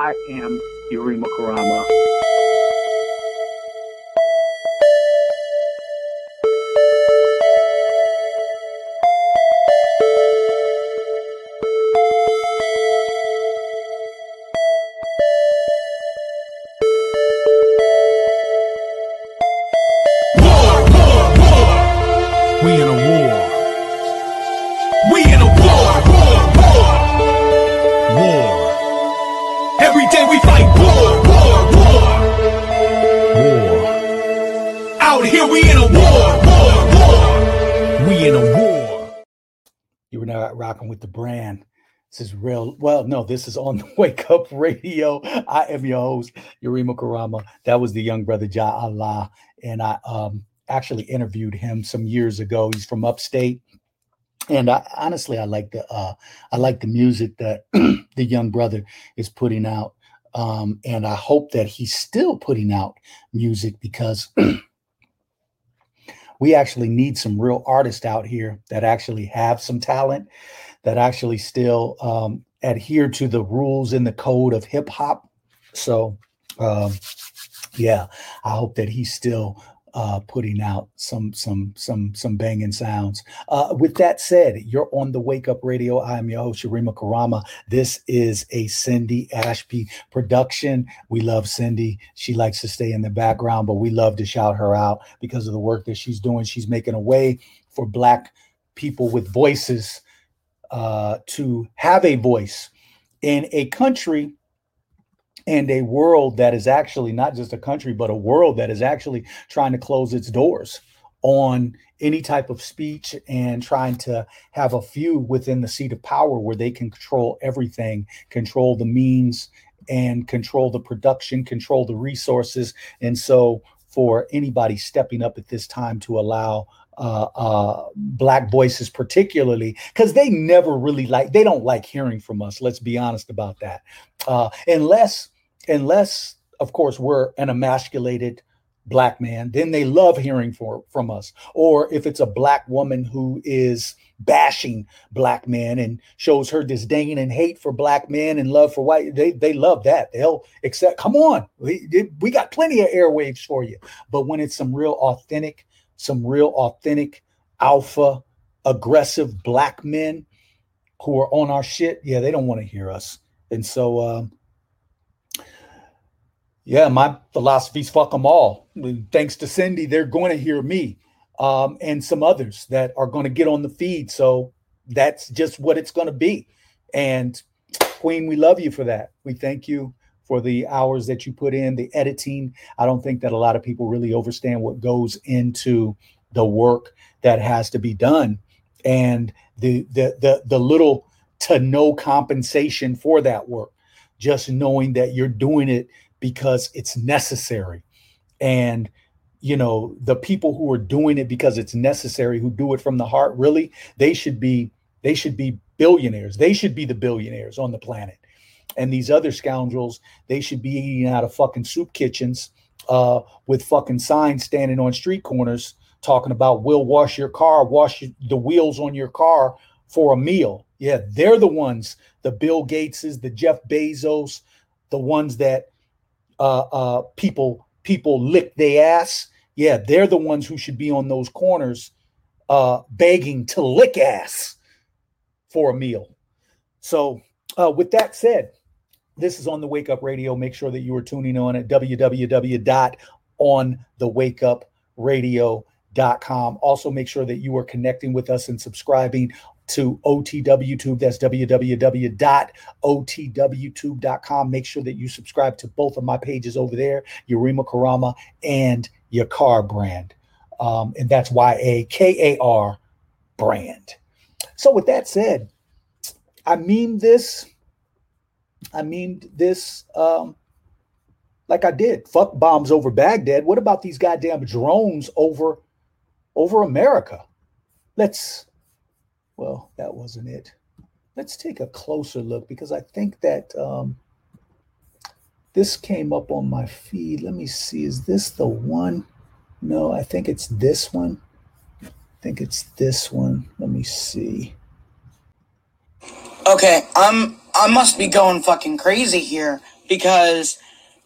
I am Yurima Karama. This is real. Well, no, this is on the Wake Up Radio. I am your host, Yurima Karama. That was the young brother Ja Allah, and I um, actually interviewed him some years ago. He's from upstate, and I, honestly, I like the uh, I like the music that the young brother is putting out, um, and I hope that he's still putting out music because. we actually need some real artists out here that actually have some talent that actually still um, adhere to the rules in the code of hip hop. So, um, yeah, I hope that he's still uh, putting out some some some some banging sounds. Uh, with that said, you're on the Wake Up Radio. I am your host, Yurima Karama. This is a Cindy Ashby production. We love Cindy. She likes to stay in the background, but we love to shout her out because of the work that she's doing. She's making a way for Black people with voices uh, to have a voice in a country and a world that is actually not just a country, but a world that is actually trying to close its doors on any type of speech and trying to have a few within the seat of power where they can control everything, control the means and control the production, control the resources. And so, for anybody stepping up at this time to allow uh, uh, black voices particularly because they never really like they don't like hearing from us let's be honest about that. Uh, unless unless of course we're an emasculated black man then they love hearing for, from us. Or if it's a black woman who is bashing black men and shows her disdain and hate for black men and love for white they they love that. They'll accept come on we, we got plenty of airwaves for you. But when it's some real authentic some real authentic alpha aggressive black men who are on our shit yeah they don't want to hear us. And so uh, yeah my philosophy's fuck them all. Thanks to cindy they're going to hear me um, and some others that are going to get on the feed. So that's just what it's going to be. And queen we love you for that. We thank you for the hours that you put in, the editing. I don't think that a lot of people really understand what goes into the work that has to be done and the the the, the little to no compensation for that work. Just knowing that you're doing it because it's necessary. And you know, the people who are doing it because it's necessary, who do it from the heart, really, they should be they should be billionaires. They should be the billionaires on the planet and these other scoundrels, they should be eating out of fucking soup kitchens uh, with fucking signs standing on street corners talking about we'll wash your car, wash the wheels on your car for a meal. Yeah, they're the ones, the Bill Gateses, the Jeff Bezos, the ones that uh, uh, people people lick their ass. Yeah, they're the ones who should be on those corners uh, begging to lick ass for a meal. So, uh, with that said, this is on the Wake Up Radio. Make sure that you are tuning on at www.onthewakeupradio.com. Also, make sure that you are connecting with us and subscribing to OTWTube. That's www.otwtube.com. Make sure that you subscribe to both of my pages over there, Yurima Karama and your car brand. Um, and that's Y A K A R brand. So, with that said, I mean this I mean, this, um, like I did, fuck bombs over Baghdad. What about these goddamn drones over, over America? Let's, well, that wasn't it. Let's take a closer look because I think that um, this came up on my feed. Let me see. Is this the one? No, I think it's this one. I think it's this one. Let me see. Okay, I'm I must be going fucking crazy here, because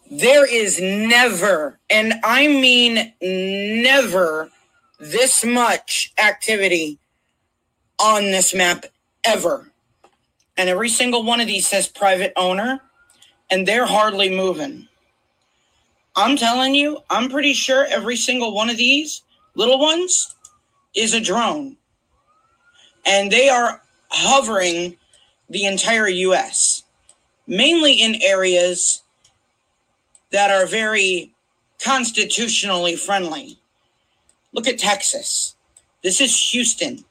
there is never, and I mean never, this much activity on this map ever. And every single one of these says private owner, and they're hardly moving. I'm telling you, I'm pretty sure every single one of these little ones is a drone. And they are hovering the entire US, mainly in areas that are very constitutionally friendly. Look at Texas. This is Houston.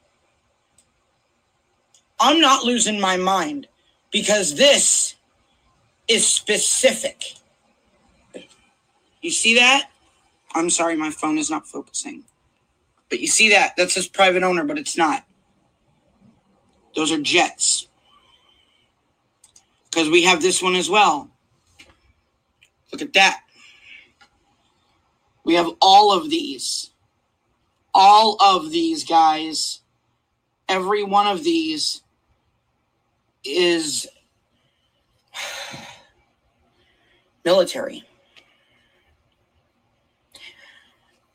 I'm not losing my mind because this is specific. You see that? I'm sorry, my phone is not focusing. But you see that? That says private owner, but it's not. Those are jets. Because we have this one as well. Look at that. We have all of these. All of these guys. Every one of these is military.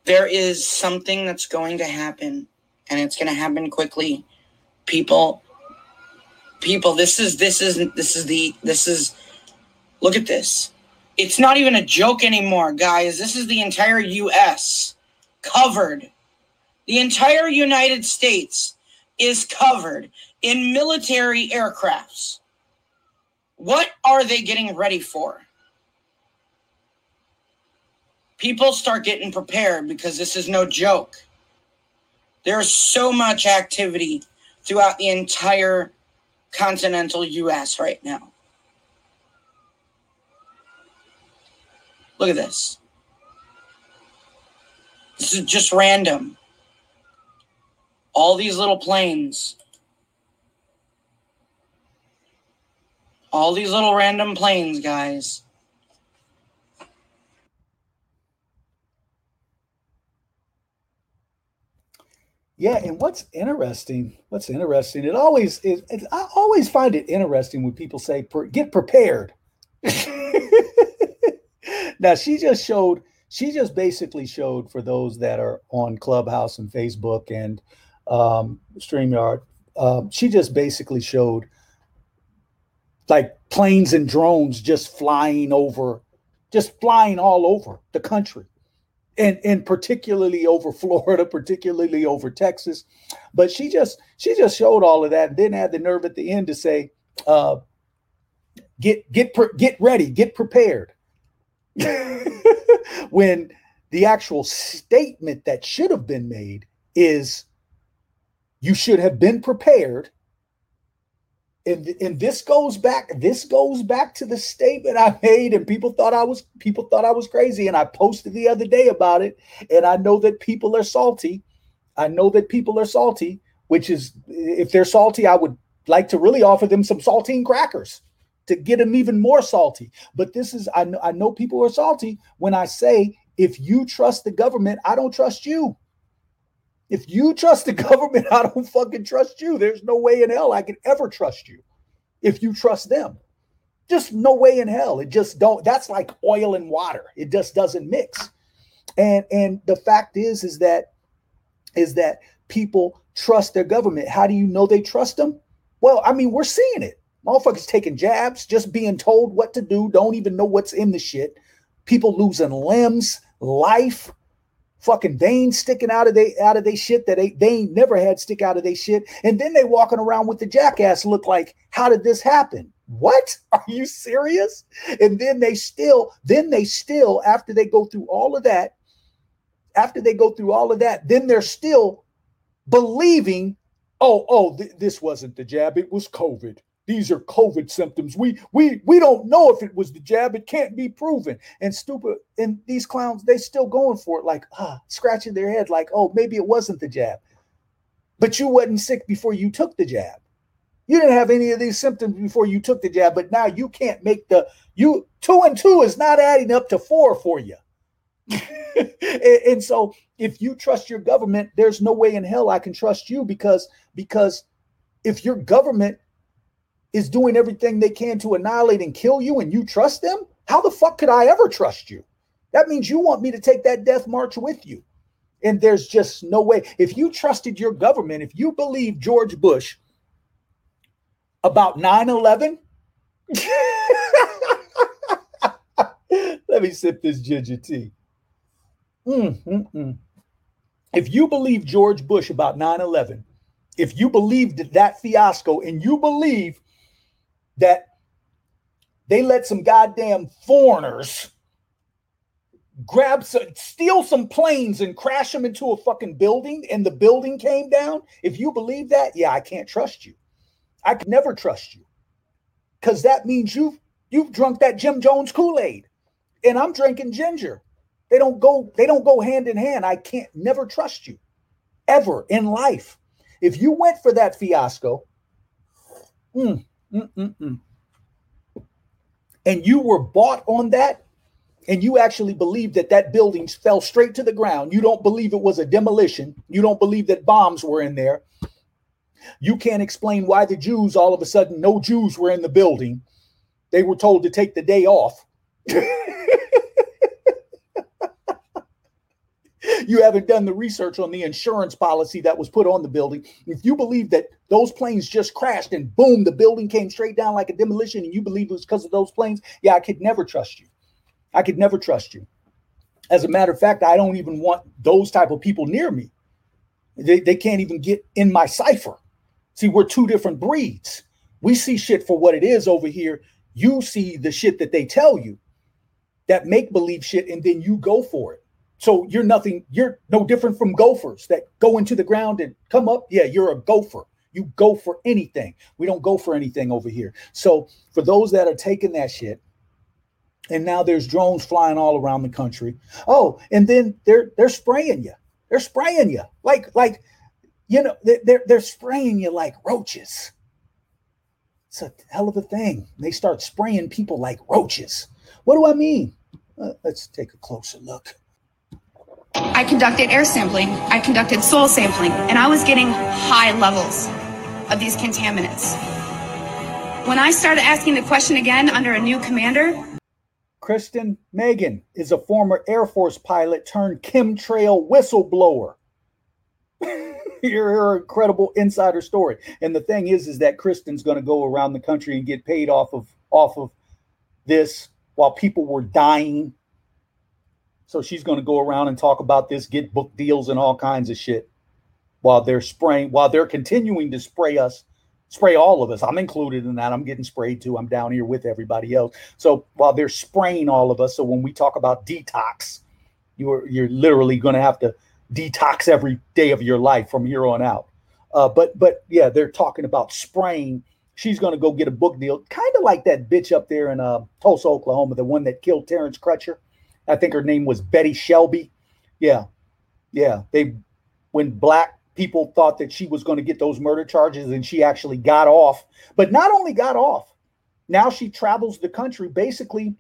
There is something that's going to happen, and it's going to happen quickly. People, people, this is this isn't this is the this is. Look at this. It's not even a joke anymore, guys. This is the entire U.S. covered. The entire United States is covered in military aircrafts. What are they getting ready for? People start getting prepared because this is no joke. There's so much activity throughout the entire continental US right now. Look at this. This is just random. All these little planes All these little random planes, guys. Yeah, and what's interesting, what's interesting, it always is, I always find it interesting when people say, get prepared. now, she just showed, she just basically showed for those that are on Clubhouse and Facebook and um, StreamYard, um, she just basically showed like planes and drones just flying over, just flying all over the country. And, and particularly over Florida, particularly over Texas, but she just she just showed all of that, and then had the nerve at the end to say, uh, "Get get get ready, get prepared." when the actual statement that should have been made is, "You should have been prepared and, and this goes back this goes back to the statement i made and people thought i was people thought i was crazy and i posted the other day about it and i know that people are salty. I know that people are salty which is if they're salty i would like to really offer them some saltine crackers to get them even more salty. But this is i know, I know people are salty when i say if you trust the government i don't trust you if you trust the government, I don't fucking trust you. There's no way in hell I can ever trust you if you trust them. Just no way in hell. It just don't. That's like oil and water. It just doesn't mix. And and the fact is, is that is that people trust their government. How do you know they trust them? Well, I mean, we're seeing it. Motherfuckers taking jabs, just being told what to do, don't even know what's in the shit. People losing limbs, life, fucking veins sticking out of they out of they shit that they, they ain't never had stick out of they shit. And then they walking around with the jackass look like, how did this happen? What? Are you serious? And then they still, then they still, after they go through all of that, after they go through all of that, then they're still believing, oh, oh, th- this wasn't the jab, it was COVID these are COVID symptoms. We we we don't know if it was the jab. It can't be proven. And stupid. And these clowns, they still going for it, like ah, scratching their head, like oh, maybe it wasn't the jab. But you wasn't sick before you took the jab. You didn't have any of these symptoms before you took the jab, but now you can't make the you two and two is not adding up to four for you. and, and so if you trust your government, there's no way in hell I can trust you because because if your government is doing everything they can to annihilate and kill you and you trust them? How the fuck could I ever trust you? That means you want me to take that death march with you. And there's just no way. If you trusted your government, if you believe George Bush about 9 11, let me sip this ginger tea. Mm, mm, mm. If you believe George Bush about 9 11, if you believed that fiasco and you believe that they let some goddamn foreigners grab some, steal some planes and crash them into a fucking building and the building came down, if you believe that, yeah, I can't trust you. I could never trust you. Cause that means you've you've drunk that Jim Jones Kool-Aid. And I'm drinking ginger. They don't go, they don't go hand in hand. I can't never trust you ever in life. If you went for that fiasco, mm, mm, mm, mm and you were bought on that, and you actually believe that that building fell straight to the ground, you don't believe it was a demolition, you don't believe that bombs were in there, you can't explain why the Jews all of a sudden, no Jews were in the building. They were told to take the day off. you haven't done the research on the insurance policy that was put on the building. If you believe that those planes just crashed and boom, the building came straight down like a demolition, and you believe it was because of those planes, yeah, I could never trust you. I could never trust you. As a matter of fact, I don't even want those type of people near me. They, they can't even get in my cipher. See, we're two different breeds. We see shit for what it is over here. You see the shit that they tell you, that make believe shit, and then you go for it. So you're nothing, you're no different from gophers that go into the ground and come up. Yeah, you're a gopher. You go for anything. We don't go for anything over here. So for those that are taking that shit, and now there's drones flying all around the country. Oh, and then they're they're spraying you. They're spraying you like like you know they're they're spraying you like roaches. It's a hell of a thing. They start spraying people like roaches. What do I mean? Uh, let's take a closer look. I conducted air sampling, I conducted soil sampling, and I was getting high levels of these contaminants. When I started asking the question again under a new commander, Kristen Meghan is a former Air Force pilot turned chemtrail whistleblower. Your incredible insider story. And the thing is, is that Kristen's going to go around the country and get paid off of off of this while people were dying so she's going to go around and talk about this, get book deals and all kinds of shit while they're spraying, while they're continuing to spray us, spray all of us. I'm included in that. I'm getting sprayed too. I'm down here with everybody else. So while they're spraying all of us, so when we talk about detox, you're you're literally going to have to detox every day of your life from here on out. Uh, but but yeah, they're talking about spraying. She's going to go get a book deal, kind of like that bitch up there in uh, Tulsa, Oklahoma, the one that killed Terrence Crutcher. I think her name was Betty Shelby. Yeah. Yeah. They, when black people thought that she was going to get those murder charges and she actually got off, but not only got off, now she travels the country basically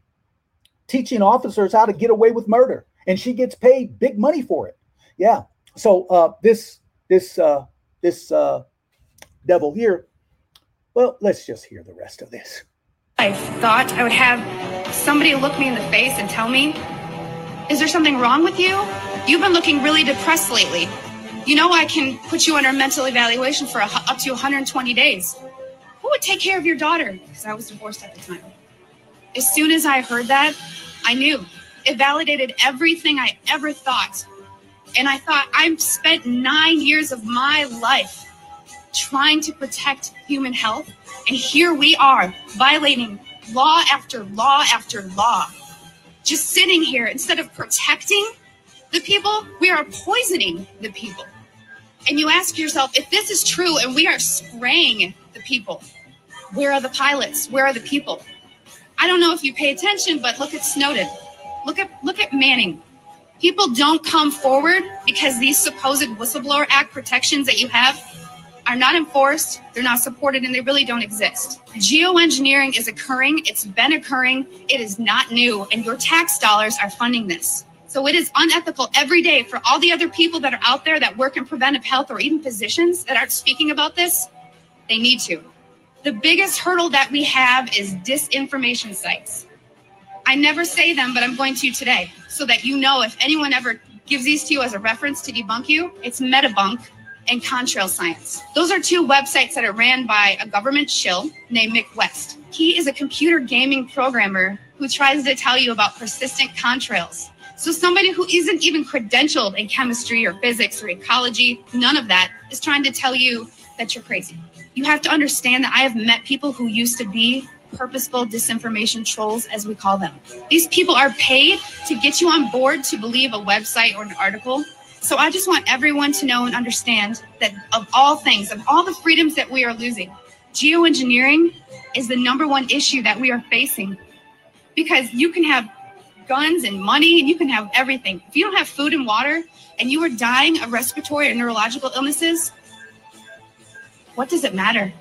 teaching officers how to get away with murder and she gets paid big money for it. Yeah. So, uh, this, this, uh, this, uh, devil here, well, let's just hear the rest of this. I thought I would have somebody look me in the face and tell me is there something wrong with you? You've been looking really depressed lately. You know, I can put you under mental evaluation for a, up to 120 days. Who would take care of your daughter? Because I was divorced at the time. As soon as I heard that, I knew it validated everything I ever thought. And I thought, I've spent nine years of my life trying to protect human health. And here we are violating law after law after law just sitting here instead of protecting the people, we are poisoning the people. And you ask yourself, if this is true and we are spraying the people, where are the pilots? Where are the people? I don't know if you pay attention, but look at Snowden. Look at look at Manning. People don't come forward because these supposed whistleblower act protections that you have are not enforced, they're not supported, and they really don't exist. Geoengineering is occurring, it's been occurring, it is not new, and your tax dollars are funding this. So it is unethical every day for all the other people that are out there that work in preventive health or even physicians that aren't speaking about this. They need to. The biggest hurdle that we have is disinformation sites. I never say them, but I'm going to today so that you know if anyone ever gives these to you as a reference to debunk you, it's Metabunk and Contrail Science. Those are two websites that are ran by a government shill named Mick West. He is a computer gaming programmer who tries to tell you about persistent contrails. So somebody who isn't even credentialed in chemistry or physics or ecology, none of that, is trying to tell you that you're crazy. You have to understand that I have met people who used to be purposeful disinformation trolls, as we call them. These people are paid to get you on board to believe a website or an article so I just want everyone to know and understand that of all things, of all the freedoms that we are losing, geoengineering is the number one issue that we are facing because you can have guns and money and you can have everything. If you don't have food and water and you are dying of respiratory or neurological illnesses, what does it matter?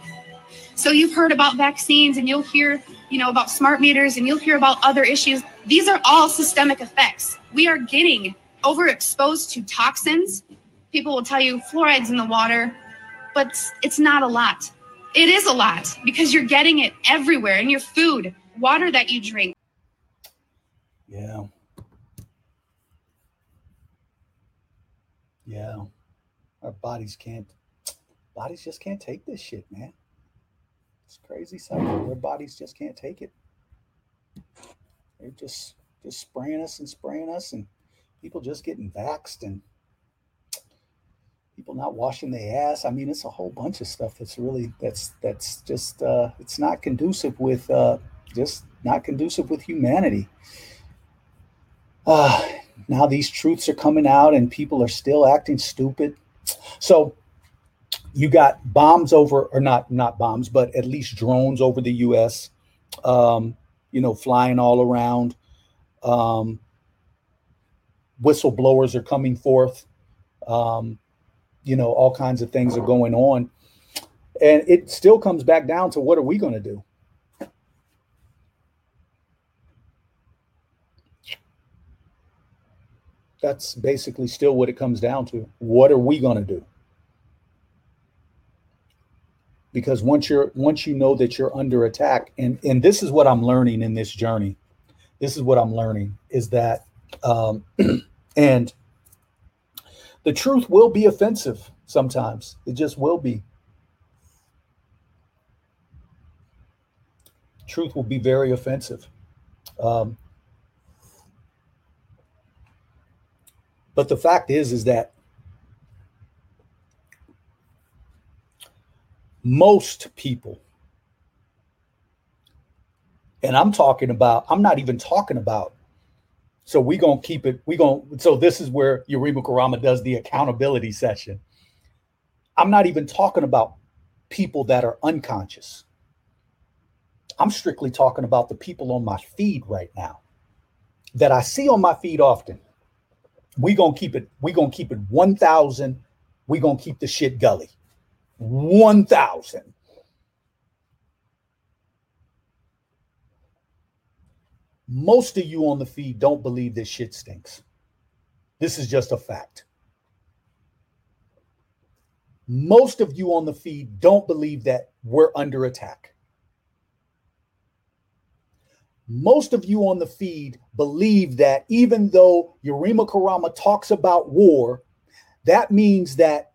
So you've heard about vaccines and you'll hear, you know, about smart meters and you'll hear about other issues. These are all systemic effects. We are getting overexposed to toxins, people will tell you fluoride's in the water, but it's not a lot. It is a lot because you're getting it everywhere in your food, water that you drink. Yeah. Yeah. Our bodies can't, bodies just can't take this shit, man. It's crazy cycle. Their bodies just can't take it. They're just just spraying us and spraying us and people just getting vaxxed and people not washing their ass. I mean, it's a whole bunch of stuff that's really that's that's just uh, it's not conducive with uh, just not conducive with humanity. Uh, now these truths are coming out and people are still acting stupid. So you got bombs over or not not bombs, but at least drones over the U.S. Um, you know, flying all around. Um, whistleblowers are coming forth. Um, you know, all kinds of things are going on. And it still comes back down to what are we going to do? That's basically still what it comes down to. What are we going to do? Because once you're once you know that you're under attack, and and this is what I'm learning in this journey. This is what I'm learning is that um, and the truth will be offensive sometimes. It just will be. Truth will be very offensive. Um, but the fact is, is that most people, and I'm talking about, I'm not even talking about so we gonna keep it. We gonna. So this is where Yurima Karama does the accountability session. I'm not even talking about people that are unconscious. I'm strictly talking about the people on my feed right now that I see on my feed often. We gonna keep it. We gonna keep it one thousand. We gonna keep the shit gully. One thousand. Most of you on the feed don't believe this shit stinks. This is just a fact. Most of you on the feed don't believe that we're under attack. Most of you on the feed believe that even though Yurima Karama talks about war, that means that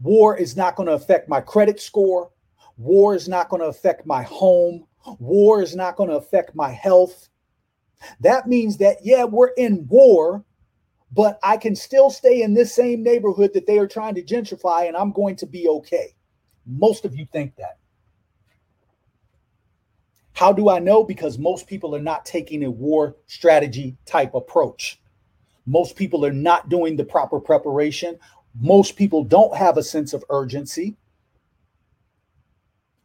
war is not going to affect my credit score. War is not going to affect my home. War is not going to affect my health. That means that, yeah, we're in war, but I can still stay in this same neighborhood that they are trying to gentrify and I'm going to be okay. Most of you think that. How do I know? Because most people are not taking a war strategy type approach. Most people are not doing the proper preparation. Most people don't have a sense of urgency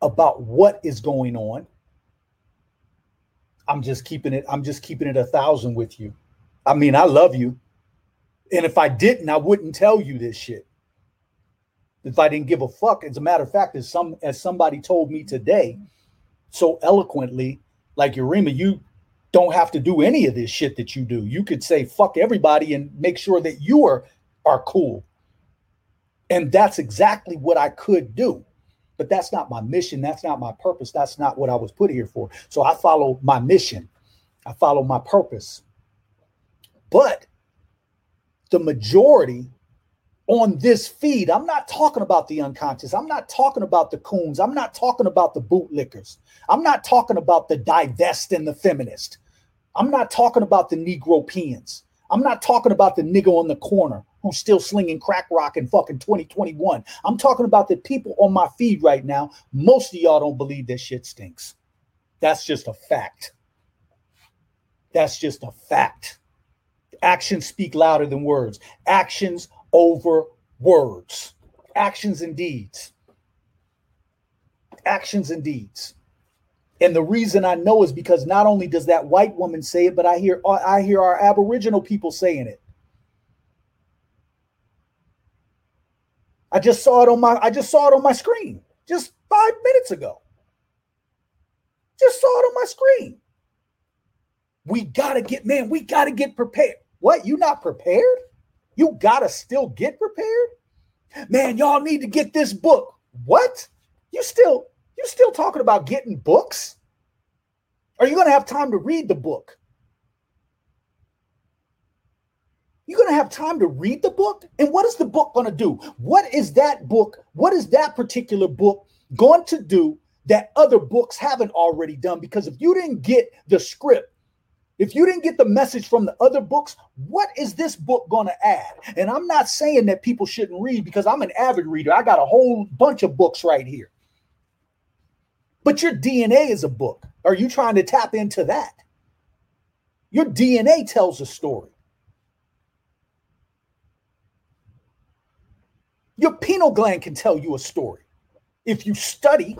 about what is going on. I'm just keeping it, I'm just keeping it a thousand with you. I mean, I love you. And if I didn't, I wouldn't tell you this shit. If I didn't give a fuck. As a matter of fact, as some as somebody told me today, so eloquently, like Yurima, you don't have to do any of this shit that you do. You could say fuck everybody and make sure that you are are cool. And that's exactly what I could do. But that's not my mission. That's not my purpose. That's not what I was put here for. So I follow my mission. I follow my purpose. But the majority on this feed, I'm not talking about the unconscious. I'm not talking about the coons. I'm not talking about the bootlickers. I'm not talking about the divest and the feminist. I'm not talking about the Negro peons. I'm not talking about the nigga on the corner who's still slinging crack rock in fucking 2021. I'm talking about the people on my feed right now. Most of y'all don't believe this shit stinks. That's just a fact. That's just a fact. Actions speak louder than words. Actions over words. Actions and deeds. Actions and deeds. And the reason I know is because not only does that white woman say it, but I hear I hear our Aboriginal people saying it. I just saw it on my I just saw it on my screen just five minutes ago. Just saw it on my screen. We gotta get man, we gotta get prepared. What? You not prepared? You gotta still get prepared? Man, y'all need to get this book. What? You still you still talking about getting books? Are you to have time to read the book? You're going to have time to read the book? And what is the book going to do? What is that book? What is that particular book going to do that other books haven't already done? Because if you didn't get the script, if you didn't get the message from the other books, what is this book going to add? And I'm not saying that people shouldn't read because I'm an avid reader. I got a whole bunch of books right here. But your DNA is a book. Are you trying to tap into that? Your DNA tells a story. Your pineal gland can tell you a story. If you study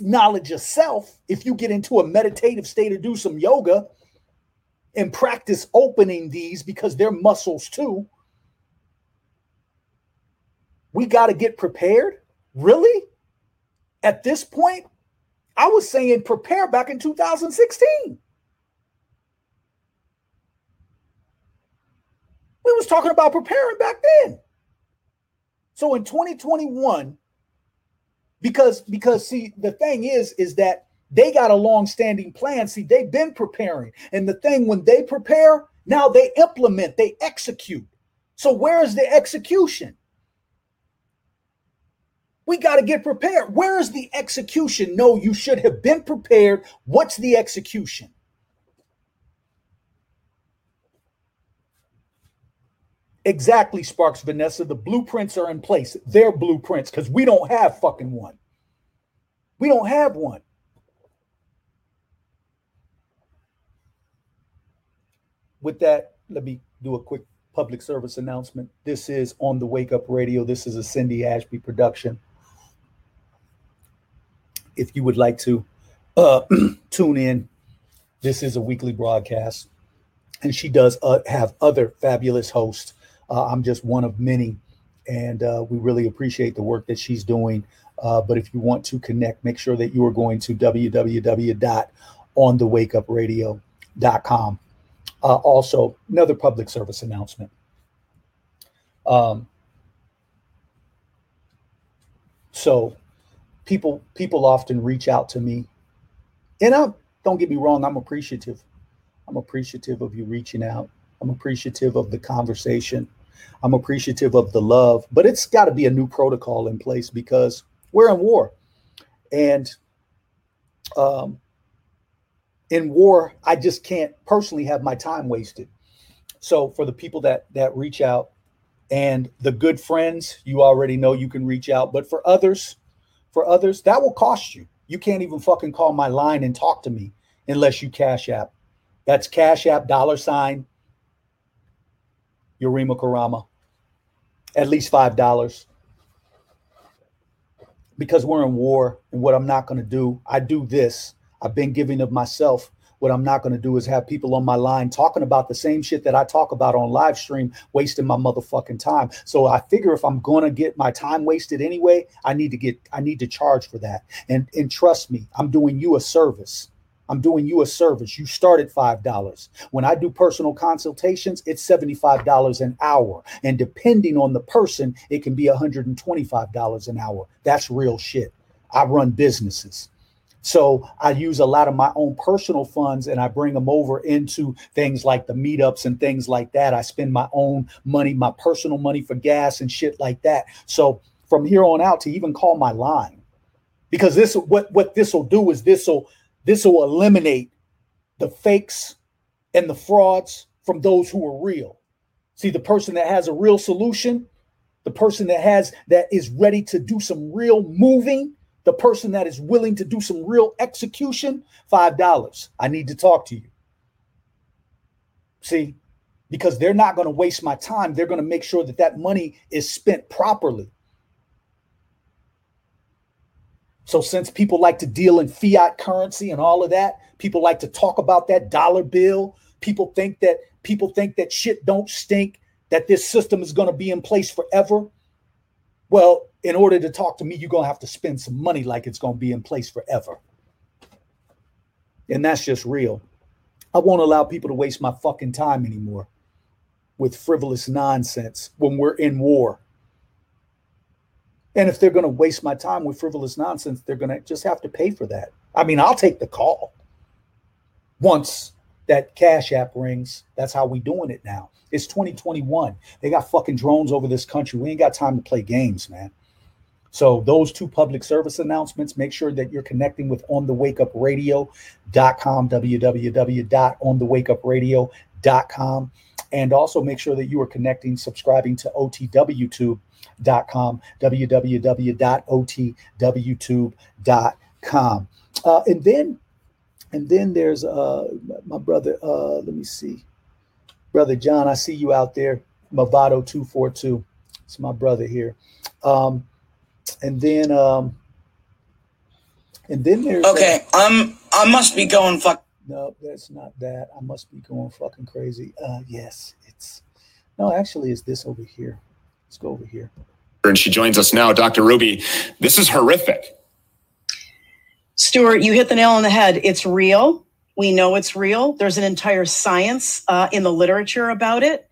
knowledge yourself, if you get into a meditative state or do some yoga and practice opening these because they're muscles too, we got to get prepared. Really? At this point, I was saying prepare back in 2016. We was talking about preparing back then. So in 2021, because because see the thing is is that they got a long-standing plan. See, they've been preparing. And the thing when they prepare, now they implement, they execute. So where is the execution? We got to get prepared. Where is the execution? No, you should have been prepared. What's the execution? Exactly, Sparks Vanessa. The blueprints are in place. They're blueprints because we don't have fucking one. We don't have one. With that, let me do a quick public service announcement. This is on the Wake Up Radio. This is a Cindy Ashby production if you would like to uh, tune in, this is a weekly broadcast, and she does uh, have other fabulous hosts. Uh, I'm just one of many, and uh, we really appreciate the work that she's doing. Uh, but if you want to connect, make sure that you are going to www.onthewakeupradio.com. Uh, also, another public service announcement. Um, so people people often reach out to me and I, don't get me wrong i'm appreciative i'm appreciative of you reaching out i'm appreciative of the conversation i'm appreciative of the love but it's got to be a new protocol in place because we're in war and um, in war i just can't personally have my time wasted so for the people that that reach out and the good friends you already know you can reach out but for others for others, that will cost you. You can't even fucking call my line and talk to me unless you cash app. That's cash app dollar sign Yurima Karama. At least five dollars. Because we're in war and what I'm not going to do, I do this. I've been giving of myself what I'm not going to do is have people on my line talking about the same shit that I talk about on live stream, wasting my motherfucking time. So I figure if I'm going to get my time wasted anyway, I need to get I need to charge for that. And and trust me, I'm doing you a service. I'm doing you a service. You start at $5. When I do personal consultations, it's $75 an hour. And depending on the person, it can be $125 an hour. That's real shit. I run businesses. So I use a lot of my own personal funds and I bring them over into things like the meetups and things like that. I spend my own money, my personal money for gas and shit like that. So from here on out to even call my line, because this what what this will do is this will this will eliminate the fakes and the frauds from those who are real. See, the person that has a real solution, the person that has that is ready to do some real moving, the person that is willing to do some real execution, $5. I need to talk to you. See, because they're not going to waste my time. They're going to make sure that that money is spent properly. So, since people like to deal in fiat currency and all of that, people like to talk about that dollar bill. People think that people think that shit don't stink, that this system is going to be in place forever. Well, in order to talk to me, you're going to have to spend some money like it's going to be in place forever. And that's just real. I won't allow people to waste my fucking time anymore with frivolous nonsense when we're in war. And if they're going to waste my time with frivolous nonsense, they're going to just have to pay for that. I mean, I'll take the call. Once that Cash App rings, that's how we doing it now. It's 2021. They got fucking drones over this country. We ain't got time to play games, man. So those two public service announcements, make sure that you're connecting with onthewakeupradio.com, www.onthewakeupradio.com. And also make sure that you are connecting, subscribing to OTWTube.com, www.otwtube.com. Uh, and then and then there's uh, my brother, uh, let me see. Brother John, I see you out there. Movado 242. It's my brother here. Um, and then um, and then there's Okay, I'm I must be going fuck no, that's not that. I must be going fucking crazy. Uh, yes, it's no, actually, it's this over here. Let's go over here. And she joins us now, Dr. Ruby. This is horrific. Stuart, you hit the nail on the head. It's real. We know it's real. There's an entire science uh, in the literature about it.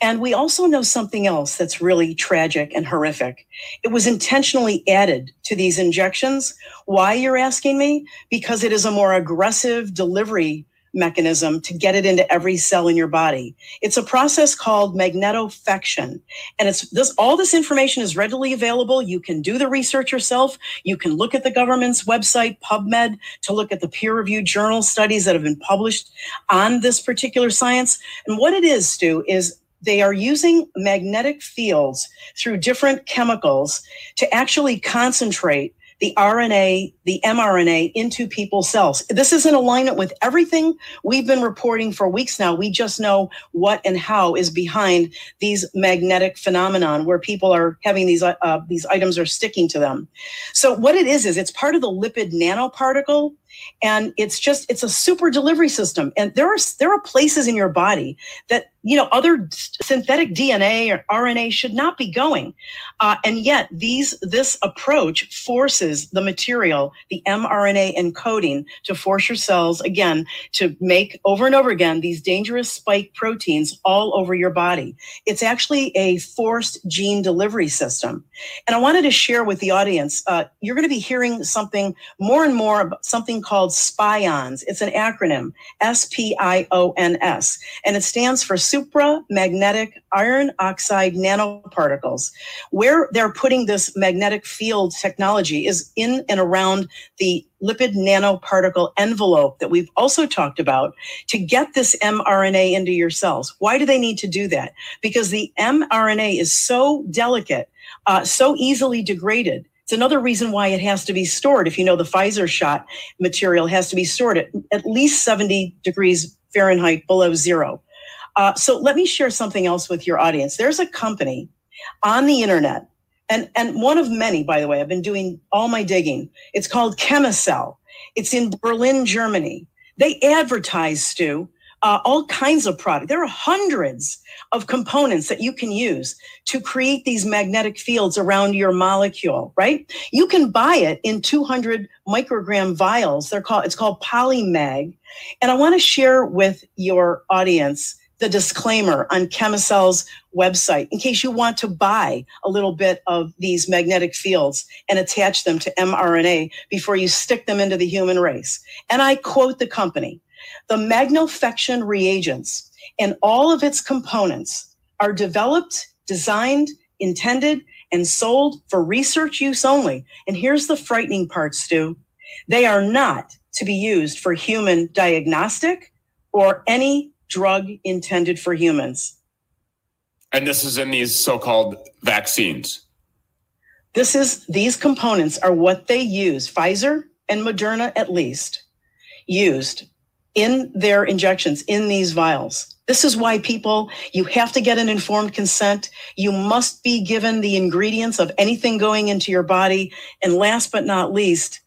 And we also know something else that's really tragic and horrific. It was intentionally added to these injections. Why, you're asking me? Because it is a more aggressive delivery mechanism to get it into every cell in your body. It's a process called magnetofection. And it's this all this information is readily available. You can do the research yourself. You can look at the government's website, PubMed, to look at the peer-reviewed journal studies that have been published on this particular science. And what it is, Stu, is they are using magnetic fields through different chemicals to actually concentrate the RNA, the mRNA into people's cells. This is in alignment with everything we've been reporting for weeks now. We just know what and how is behind these magnetic phenomenon where people are having these uh, uh, these items are sticking to them. So what it is is it's part of the lipid nanoparticle and it's just it's a super delivery system and there are there are places in your body that you know other synthetic dna or rna should not be going. Uh, and yet these this approach forces the material the mrna encoding to force your cells again to make over and over again these dangerous spike proteins all over your body. It's actually a forced gene delivery system. And i wanted to share with the audience uh, you're going to be hearing something more and more about something called SPIONS. It's an acronym, S P I O N S, and it stands for supramagnetic iron oxide nanoparticles. Where they're putting this magnetic field technology is in and around the lipid nanoparticle envelope that we've also talked about to get this mRNA into your cells. Why do they need to do that? Because the mRNA is so delicate, uh, so easily degraded it's another reason why it has to be stored. If you know the Pfizer shot material has to be stored at at least 70 degrees Fahrenheit below zero. Uh, so let me share something else with your audience. There's a company on the internet, and, and one of many, by the way, I've been doing all my digging. It's called Chemicell. It's in Berlin, Germany. They advertise, Stu, uh, all kinds of product. There are hundreds of components that you can use to create these magnetic fields around your molecule, right? You can buy it in 200 microgram vials. They're called, it's called Polymag. And I want to share with your audience the disclaimer on Chemicell's website in case you want to buy a little bit of these magnetic fields and attach them to mRNA before you stick them into the human race. And I quote the company the magnetofection reagents and all of its components are developed, designed, intended, and sold for research use only. And here's the frightening part, Stu. They are not to be used for human diagnostic or any drug intended for humans. And this is in these so called vaccines. This is these components are what they use, Pfizer and Moderna at least, used in their injections in these vials. This is why people, you have to get an informed consent. You must be given the ingredients of anything going into your body. And last but not least,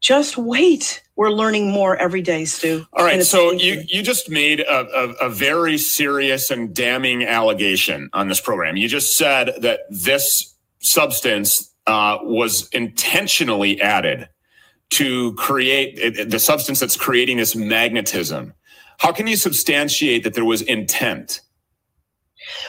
just wait. We're learning more every day, Stu. All right. So you, you just made a, a, a very serious and damning allegation on this program. You just said that this substance uh, was intentionally added to create the substance that's creating this magnetism. How can you substantiate that there was intent?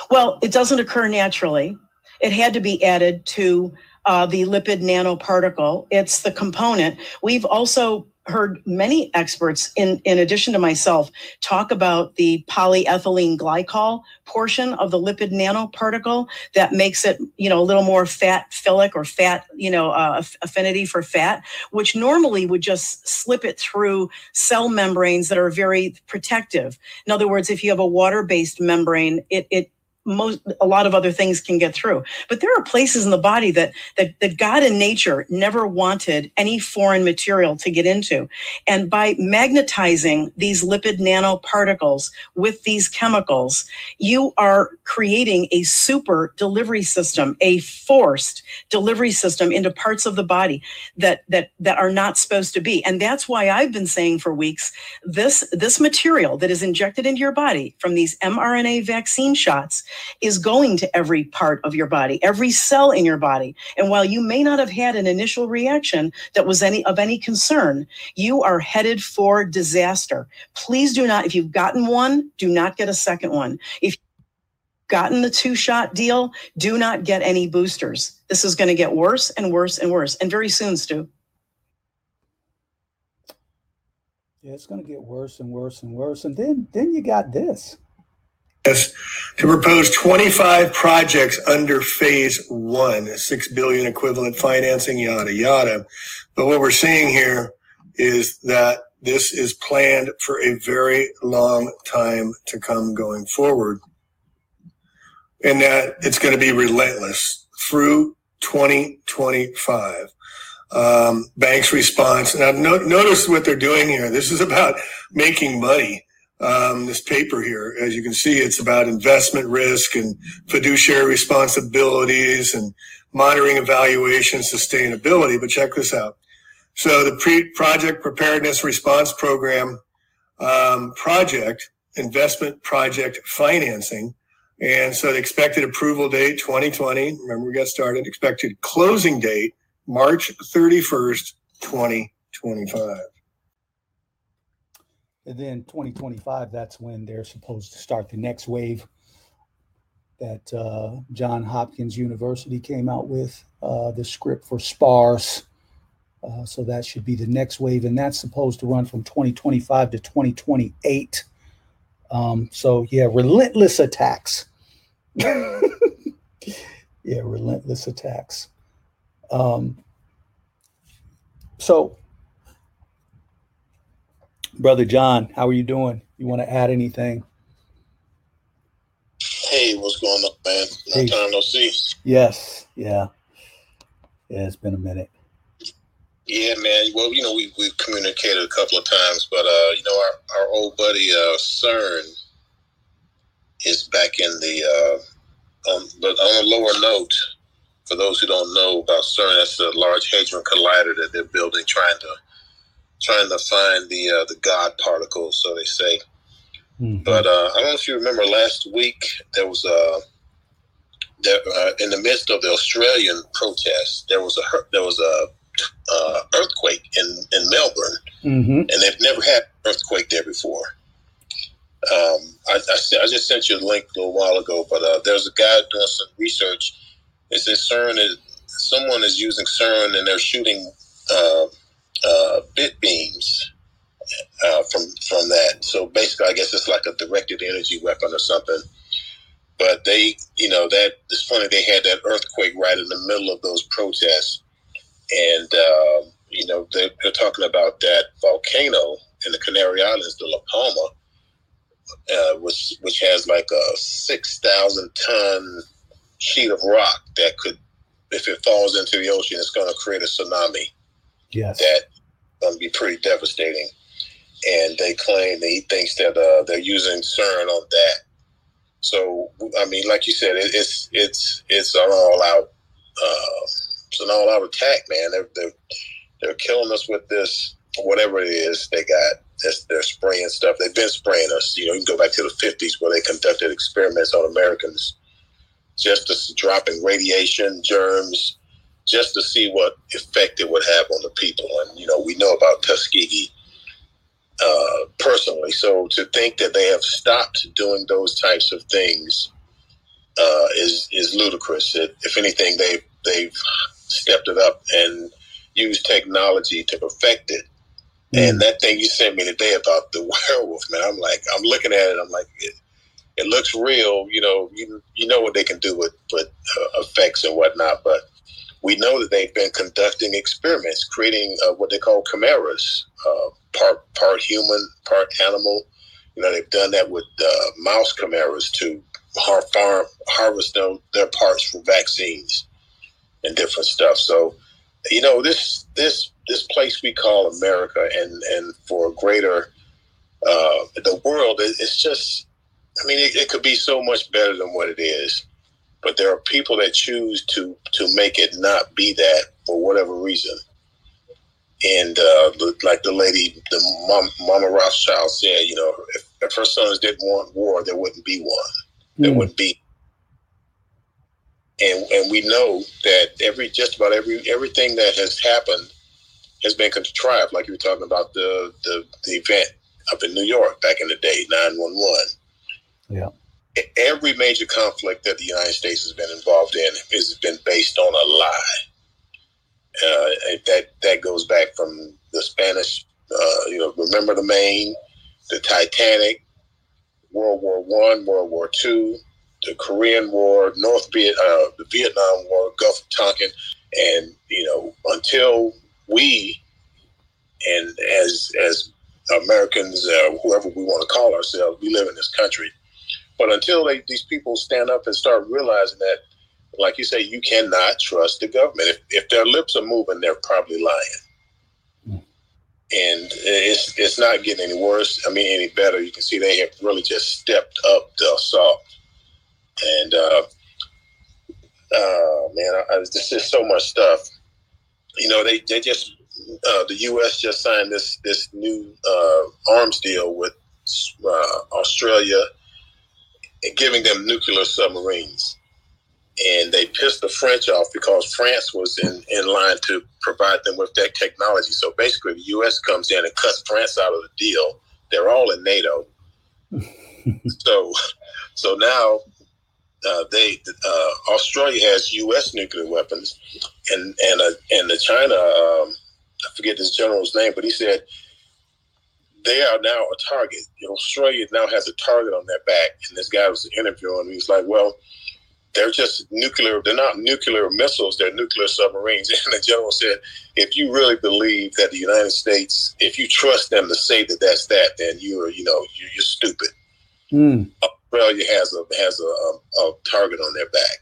Well, it doesn't occur naturally. It had to be added to uh, the lipid nanoparticle. It's the component. We've also heard many experts, in, in addition to myself, talk about the polyethylene glycol portion of the lipid nanoparticle that makes it, you know, a little more fat philic or fat, you know, uh, affinity for fat, which normally would just slip it through cell membranes that are very protective. In other words, if you have a water-based membrane, it, it most a lot of other things can get through. But there are places in the body that that that god and nature never wanted any foreign material to get into. And by magnetizing these lipid nanoparticles with these chemicals you are creating a super delivery system a forced delivery system into parts of the body that that that are not supposed to be. And that's why i've been saying for weeks this this material that is injected into your body from these mRNA vaccine shots is going to every part of your body, every cell in your body. And while you may not have had an initial reaction that was any of any concern, you are headed for disaster. Please do not, if you've gotten one, do not get a second one. If gotten the two shot deal, do not get any boosters. This is going to get worse and worse and worse. And very soon, Stu. Yeah, it's going to get worse and worse and worse. And then, then you got this to propose 25 projects under phase one, 6 billion equivalent financing, yada, yada. But what we're seeing here is that this is planned for a very long time to come going forward. And that it's going to be relentless through 2025. Um, bank's response. Now, no, notice what they're doing here. This is about making money um, this paper here. As you can see, it's about investment risk and fiduciary responsibilities and monitoring evaluation sustainability. But check this out. So the pre- project preparedness response program um, project investment project financing. And so the expected approval date 2020. Remember, we got started. Expected closing date March 31st, 2025. And then 2025, that's when they're supposed to start the next wave that uh, John Hopkins University came out with, uh, the script for SPARS. Uh, so that should be the next wave, and that's supposed to run from 2025 to 2028. Um, so yeah, relentless attacks. yeah, relentless attacks. Um, so Brother John, how are you doing? You want to add anything? Hey, what's going on, man? Long hey. time no see. Yes, yeah. Yeah, it's been a minute. Yeah, man. Well, you know, we we've communicated a couple of times, but uh, you know, our, our old buddy uh CERN is back in the uh um, but on a lower note, for those who don't know about CERN, that's a large hadron collider that they're building, trying to trying to find the uh, the God particles, so they say. Mm-hmm. But uh, I don't know if you remember last week there was a there, uh, in the midst of the Australian protests there was a there was a uh, earthquake in in Melbourne, mm-hmm. and they've never had earthquake there before. Um, I, I, I, just sent you a link a little while ago, but uh, there's a guy doing some research. It says CERN is someone is using CERN and they're shooting uh, uh, bit beams uh, from from that. So basically, I guess it's like a directed energy weapon or something. But they, you know, that it's funny they had that earthquake right in the middle of those protests, and uh, you know they're, they're, talking about that volcano in the Canary Islands, the La Palma, uh, which which has like a six thousand ton sheet of rock that could, if it falls into the ocean, it's going to create a tsunami. Yes, that going to be pretty devastating and they claim that he thinks that uh, they're using CERN on that. So I mean, like you said, it, it's it's it's an all out uh, it's an all out attack, man. They're, they're they're killing us with this whatever it is they got. They're, they're spraying stuff. They've been spraying us. You know, you can go back to the fifties where they conducted experiments on Americans, just dropping radiation, germs, just to see what effect it would have on the people. And you know, we know about Tuskegee uh, personally. So to think that they have stopped doing those types of things uh, is is ludicrous. It, if anything, they've they've stepped it up and used technology to perfect it. Mm. And that thing you sent me today about the werewolf, man, I'm like, I'm looking at it, I'm like, it, it looks real. You know, you you know what they can do with with uh, effects and whatnot, but we know that they've been conducting experiments, creating uh, what they call chimeras, uh, part part human, part animal. You know, they've done that with uh, mouse chimeras to har- farm, harvest them, their parts for vaccines and different stuff. So, you know, this this this place we call America, and and for greater uh, the world, it's just. I mean, it, it could be so much better than what it is but there are people that choose to to make it not be that for whatever reason. And uh, like the lady, the mom, Mama Rothschild said, you know, if, if her sons didn't want war, there wouldn't be one. There mm. wouldn't be. And and we know that every just about every everything that has happened has been contrived. Like you were talking about the the, the event up in New York back in the day, nine one one. Yeah every major conflict that the United States has been involved in has been based on a lie. Uh, that that goes back from the Spanish, uh, you know, remember the Maine, the Titanic, World War One, World War Two, the Korean War, North Viet, uh, the Vietnam War, Gulf of Tonkin, and you know, until we and as as Americans, uh, whoever we want to call ourselves, we live in this country but until they, these people stand up and start realizing that, like you say, you cannot trust the government. If, if their lips are moving, they're probably lying. And it's it's not getting any worse. I mean, any better. You can see they have really just stepped up the assault. And uh, uh, man, I, I, there's just so much stuff. You know, they they just uh, the U.S. just signed this this new uh, arms deal with uh, Australia and giving them nuclear submarines. And they pissed the French off because France was in, in line to provide them with that technology. So basically, the U.S. comes in and cuts France out of the deal. They're all in NATO. so, so now uh, they uh, Australia has U.S. nuclear weapons, and and uh, and the China um, I forget this general's name, but he said they are now a target. Australia now has a target on their back. And this guy was interviewing me. He's like, well, they're just nuclear. They're not nuclear missiles. They're nuclear submarines. And the general said, if you really believe that the United States, if you trust them to say that that's that, then you're, you know, you're, you're stupid. Mm. Australia has a has a, a, a target on their back,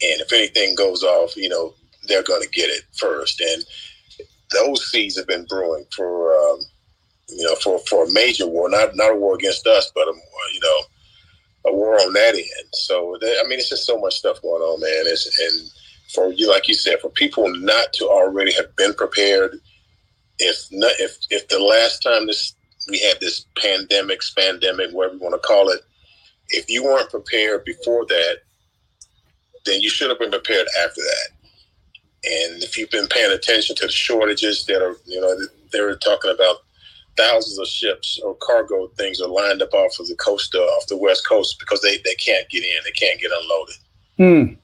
and if anything goes off, you know, they're going to get it first. And those seeds have been brewing for um, you know, for, for a major war, not not a war against us, but a you know, a war on that end. So I mean, it's just so much stuff going on, man. It's, and for you, like you said, for people not to already have been prepared, if not, if if the last time this we had this pandemic, spandemic, whatever you want to call it. If you weren't prepared before that, then you should have been prepared after that. And if you've been paying attention to the shortages that are, you know, they were talking about thousands of ships or cargo things are lined up off of the coast, uh, off the west coast, because they, they can't get in, they can't get unloaded. Hmm.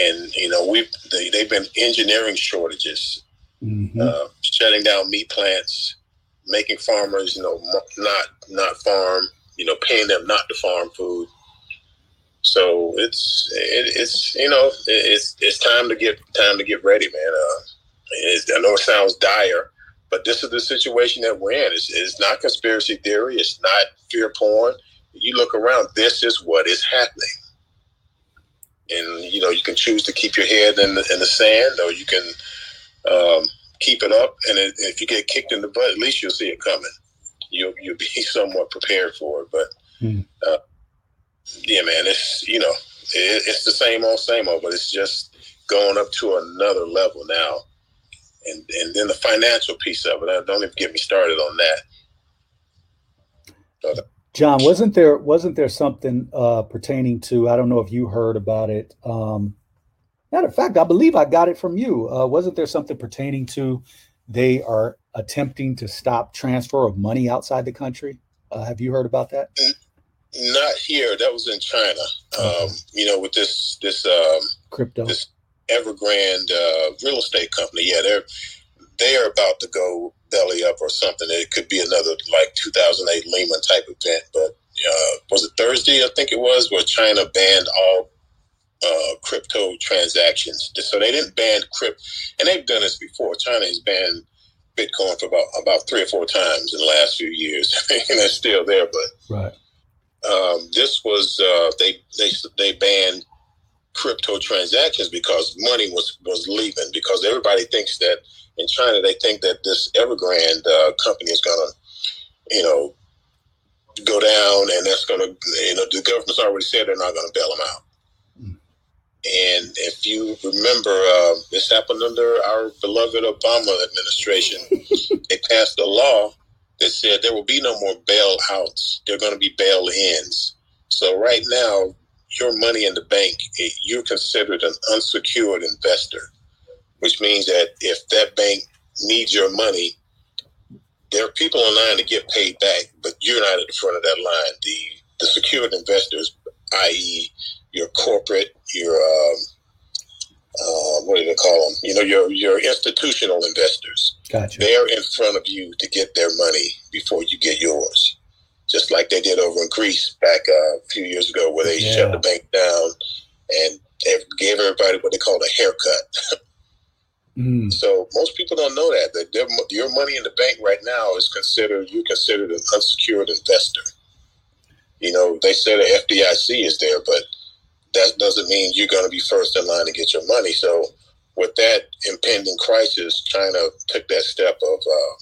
And you know, we've they, they've been engineering shortages, Mhm. uh, shutting down meat plants, making farmers, you know, not not farm, you know, paying them not to farm food. So it's it, it's you know it, it's it's time to get time to get ready, man. Uh, I know it sounds dire, but this is the situation that we're in. It's, it's not conspiracy theory. It's not fear porn. You look around. This is what is happening, and you know you can choose to keep your head in the, in the sand, or you can um, keep it up. And it, if you get kicked in the butt, at least you'll see it coming. You'll you'll be somewhat prepared for it. But Hmm. uh, yeah, man, it's you know it, it's the same old same old, but it's just going up to another level now. And and then the financial piece of it. uh, Don't even get me started on that. John, wasn't there wasn't there something uh, pertaining to? I don't know if you heard about it. Um, matter of fact, I believe I got it from you. Uh, wasn't there something pertaining to? They are attempting to stop transfer of money outside the country. Uh, have you heard about that? Not here. That was in China. Um, you know, with this this um, Crypto. this Evergrande uh, real estate company. Yeah, they're they're about to go belly up or something. It could be another like 2008 Lehman type event. But uh, was it Thursday? I think it was where China banned all uh, crypto transactions. So they didn't ban crypto, and they've done this before. China has banned Bitcoin for about about three or four times in the last few years, and it's still there. But Right. um, this was uh, they they they banned crypto transactions because money was was leaving because everybody thinks that in China they think that this Evergrande uh, company is gonna you know go down and that's gonna you know the government's already said they're not gonna bail them out. And if you remember, uh, this happened under our beloved Obama administration. they passed a law that said there will be no more bailouts. They're going to be bail-ins. So right now, your money in the bank, it, you're considered an unsecured investor, which means that if that bank needs your money, there are people in line to get paid back, but you're not at the front of that line. The the secured investors, i.e., your corporate, your um, uh, what do they call them? You know, your your institutional investors. Gotcha. They're in front of you to get their money before you get yours. Just like they did over in Greece back uh, a few years ago, where they Yeah. shut the bank down and they gave everybody what they called a haircut. Mm, So most people don't know that that their, your money in the bank right now is considered you considered an unsecured investor. You know, they say the FDIC is there, but that doesn't mean you're going to be first in line to get your money. So with that impending crisis, China took that step of uh,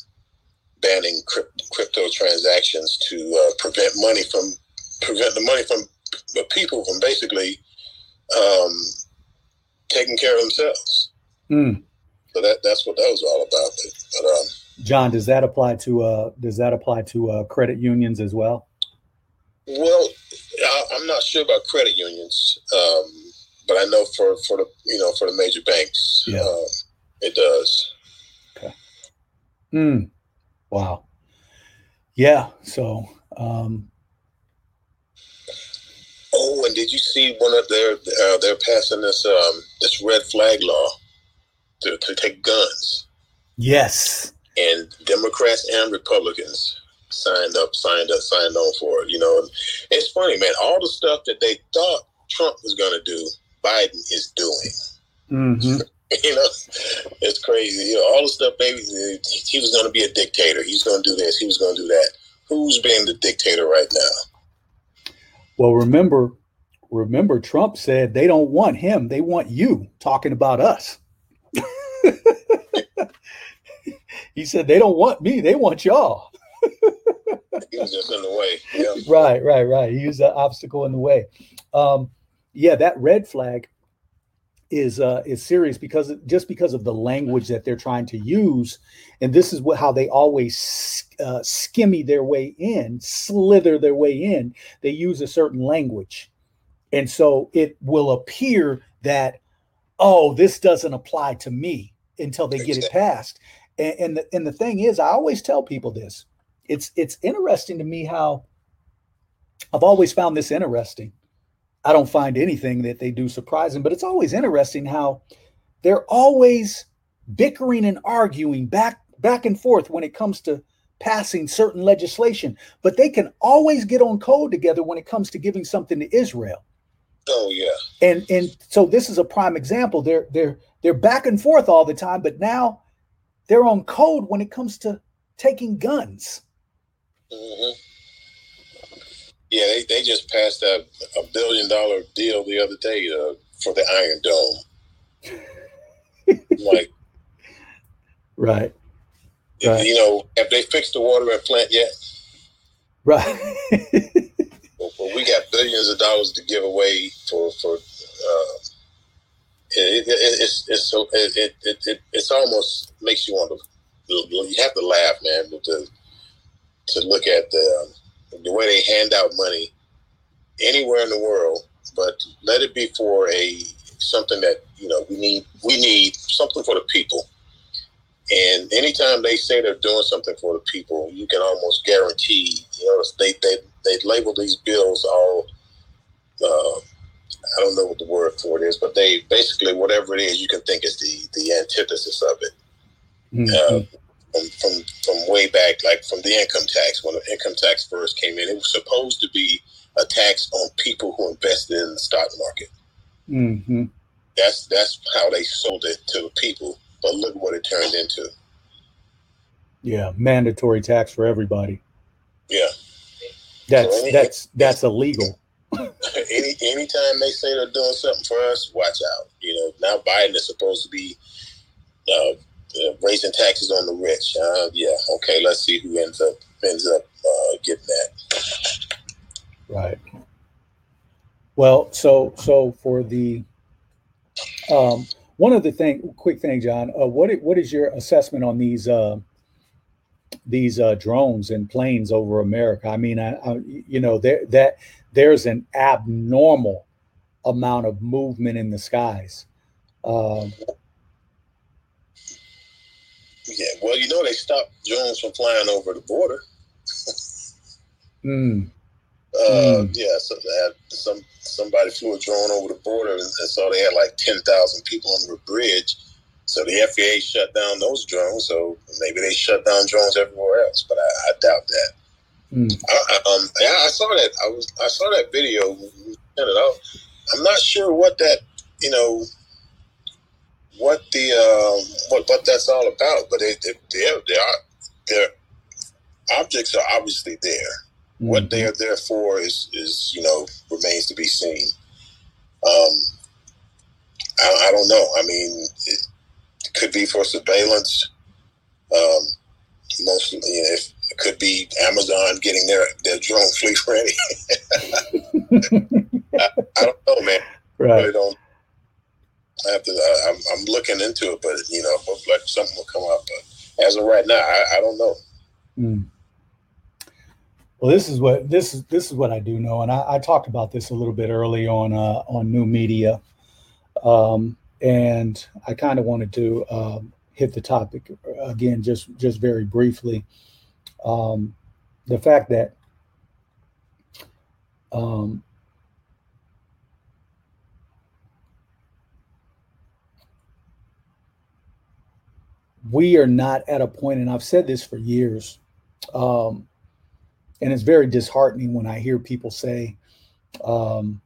banning crypt- crypto transactions to uh, prevent money from prevent the money from the people from basically um, taking care of themselves. mm. So that that's what that was all about. But, but um, John, does that apply to uh, does that apply to uh, credit unions as well? well, I, I'm not sure about credit unions, um, but I know for for the you know for the major banks, Yeah. uh, it does. Mm. Wow. Yeah. So um, Oh, and did you see one of their uh, they're passing this um, this red flag law to, to take guns, yes. and Democrats and Republicans signed up, signed up, signed on for it. You know, and it's funny, man. All the stuff that they thought Trump was going to do, Biden is doing. hmm you know, it's crazy. You know, all the stuff, baby. He was going to be a dictator. He's going to do this. He was going to do that. Who's being the dictator right now? Well, remember, remember, Trump said they don't want him; they want you. Talking about us. he said they don't want me; they want y'all. He was just in the way. Yeah. Right, right, right. He was an obstacle in the way. Um, yeah, that red flag. Is uh, is serious because just because of the language that they're trying to use, and this is what how they always uh, skimmy their way in, slither their way in. They use a certain language, and so it will appear that oh, this doesn't apply to me until they get it passed. And, and the, and the thing is, I always tell people this. It's it's interesting to me how I've always found this interesting I don't find anything that they do surprising, but it's always interesting how they're always bickering and arguing back back and forth when it comes to passing certain legislation, but they can always get on code together when it comes to giving something to Israel. Oh yeah. And and so this is a prime example. They're they're they're back and forth all the time, but now they're on code when it comes to taking guns. Mm-hmm. Yeah, they, they just passed a, a billion dollar deal the other day uh, for the Iron Dome. like, right. right. You know, have they fixed the water at Flint yet? Right. well, well, we got billions of dollars to give away for for. Uh, it, it, it's it's so it, it, it it's almost makes you want to you have to laugh, man, to to look at the um, the way they hand out money anywhere in the world, but let it be for a something that you know we need. We need something for the people. And anytime they say they're doing something for the people, you can almost guarantee. You know, they they they label these bills all. Uh, I don't know what the word for it is, but they basically whatever it is, you can think is the the antithesis of it. Mm-hmm. Uh, from, from from way back, like from the income tax when the income tax first came in. It was supposed to be a tax on people who invested in the stock market. Mm-hmm. That's that's how they sold it to people. But look what it turned into. Yeah, mandatory tax for everybody. Yeah, that's so any, that's that's illegal. any anytime they say they're doing something for us, watch out. You know, now Biden is supposed to be uh, uh, raising taxes on the rich. Uh, yeah, okay. Let's see who ends up ends up uh, getting that. Right. Well, so so for the um, one of the thing, quick thing, John. Uh, what what is your assessment on these uh, these uh, drones and planes over America? I mean, I, I, you know, there that there's an abnormal amount of movement in the skies. Um, yeah, well, you know they stopped drones from flying over the border. mm. Uh, mm. Yeah, so had some somebody flew a drone over the border and, and saw they had like ten thousand people on the bridge. So the FAA shut down those drones. So maybe they shut down drones everywhere else, but I, I doubt that. Mm. I, um, yeah, I saw that. I was I saw that video. Sent it out. I'm not sure what that you know what the um, what what that's all about. But they they they are, they are their objects are obviously there. Mm-hmm. What they are there for is is you know remains to be seen. Um, I, I don't know. I mean, it, it could be for surveillance. Um, mostly, you know, if, it could be Amazon getting their their drone fleet ready. I, I, don't know, man. Right. I really don't I have to. I, am I'm looking into it, but you know, like something will come up. But as of right now, I, I don't know. Mm. Well, this is what this is. This is what I do know, and I, I talked about this a little bit early on uh, on new media, um, and I kind of wanted to um, hit the topic again, just just very briefly. Um, the fact that um, we are not at a point, and I've said this for years, um, and it's very disheartening when I hear people say, um,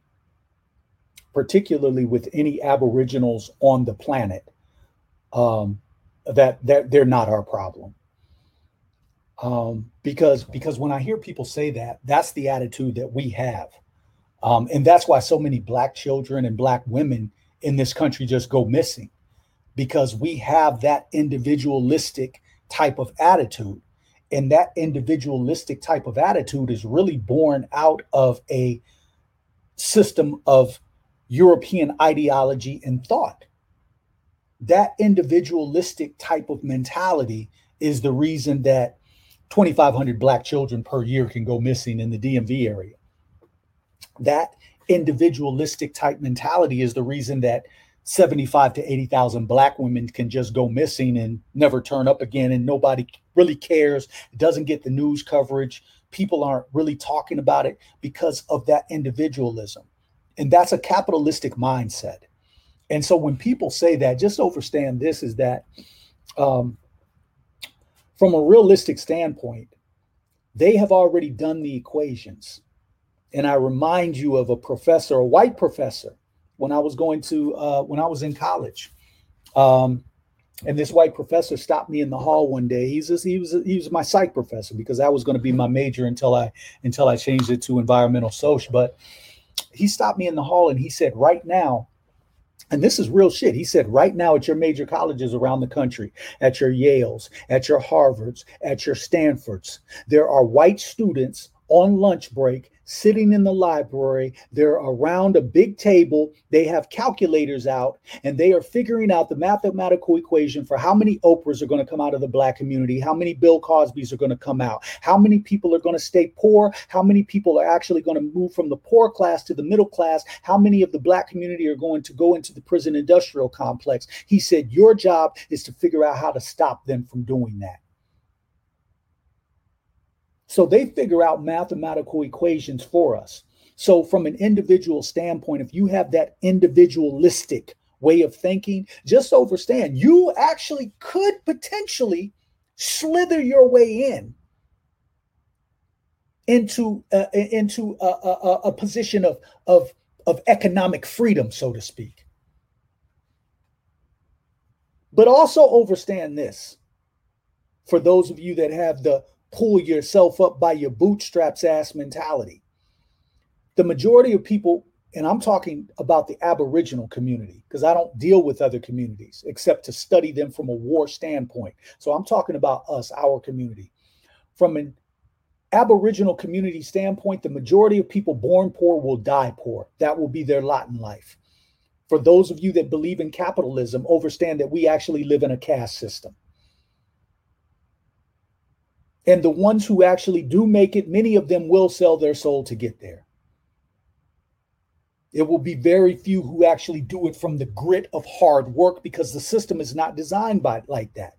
particularly with any Aboriginals on the planet, um, that that they're not our problem. Um, because because when I hear people say that, that's the attitude that we have, um, and that's why so many black children and black women in this country just go missing because we have that individualistic type of attitude. And that individualistic type of attitude is really born out of a system of European ideology and thought. That individualistic type of mentality is the reason that 2,500 Black children per year can go missing in the DMV area. That individualistic type mentality is the reason that 75 to 80,000 black women can just go missing and never turn up again and nobody really cares it doesn't get the news coverage people aren't really talking about it because of that individualism. And that's a capitalistic mindset. And so when people say that just understand this is that um, from a realistic standpoint they have already done the equations. And i remind you of a professor a white professor when I was going to uh, when I was in college. Um, and this white professor stopped me in the hall one day. He's just, he was he was my psych professor because that was going to be my major until I until I changed it to environmental social. But he stopped me in the hall and he said, right now, and this is real shit. He said, right now at your major colleges around the country, at your Yales, at your Harvards, at your Stanfords, there are white students on lunch break sitting in the library. They're around a big table. They have calculators out and they are figuring out the mathematical equation for how many Oprahs are going to come out of the black community, how many Bill Cosbys are going to come out, how many people are going to stay poor, how many people are actually going to move from the poor class to the middle class, how many of the black community are going to go into the prison industrial complex. He said, Your job is to figure out how to stop them from doing that. So they figure out mathematical equations for us. So, from an individual standpoint, if you have that individualistic way of thinking, just understand you actually could potentially slither your way in into uh, into a, a, a position of of of economic freedom, so to speak. But also understand this for those of you that have the pull yourself up by your bootstraps ass mentality. The majority of people, and I'm talking about the Aboriginal community, because I don't deal with other communities except to study them from a war standpoint. So I'm talking about us, our community. From an Aboriginal community standpoint, the majority of people born poor will die poor. That will be their lot in life. For those of you that believe in capitalism, understand that we actually live in a caste system. And the ones who actually do make it, many of them will sell their soul to get there. It will be very few who actually do it from the grit of hard work because the system is not designed by like that.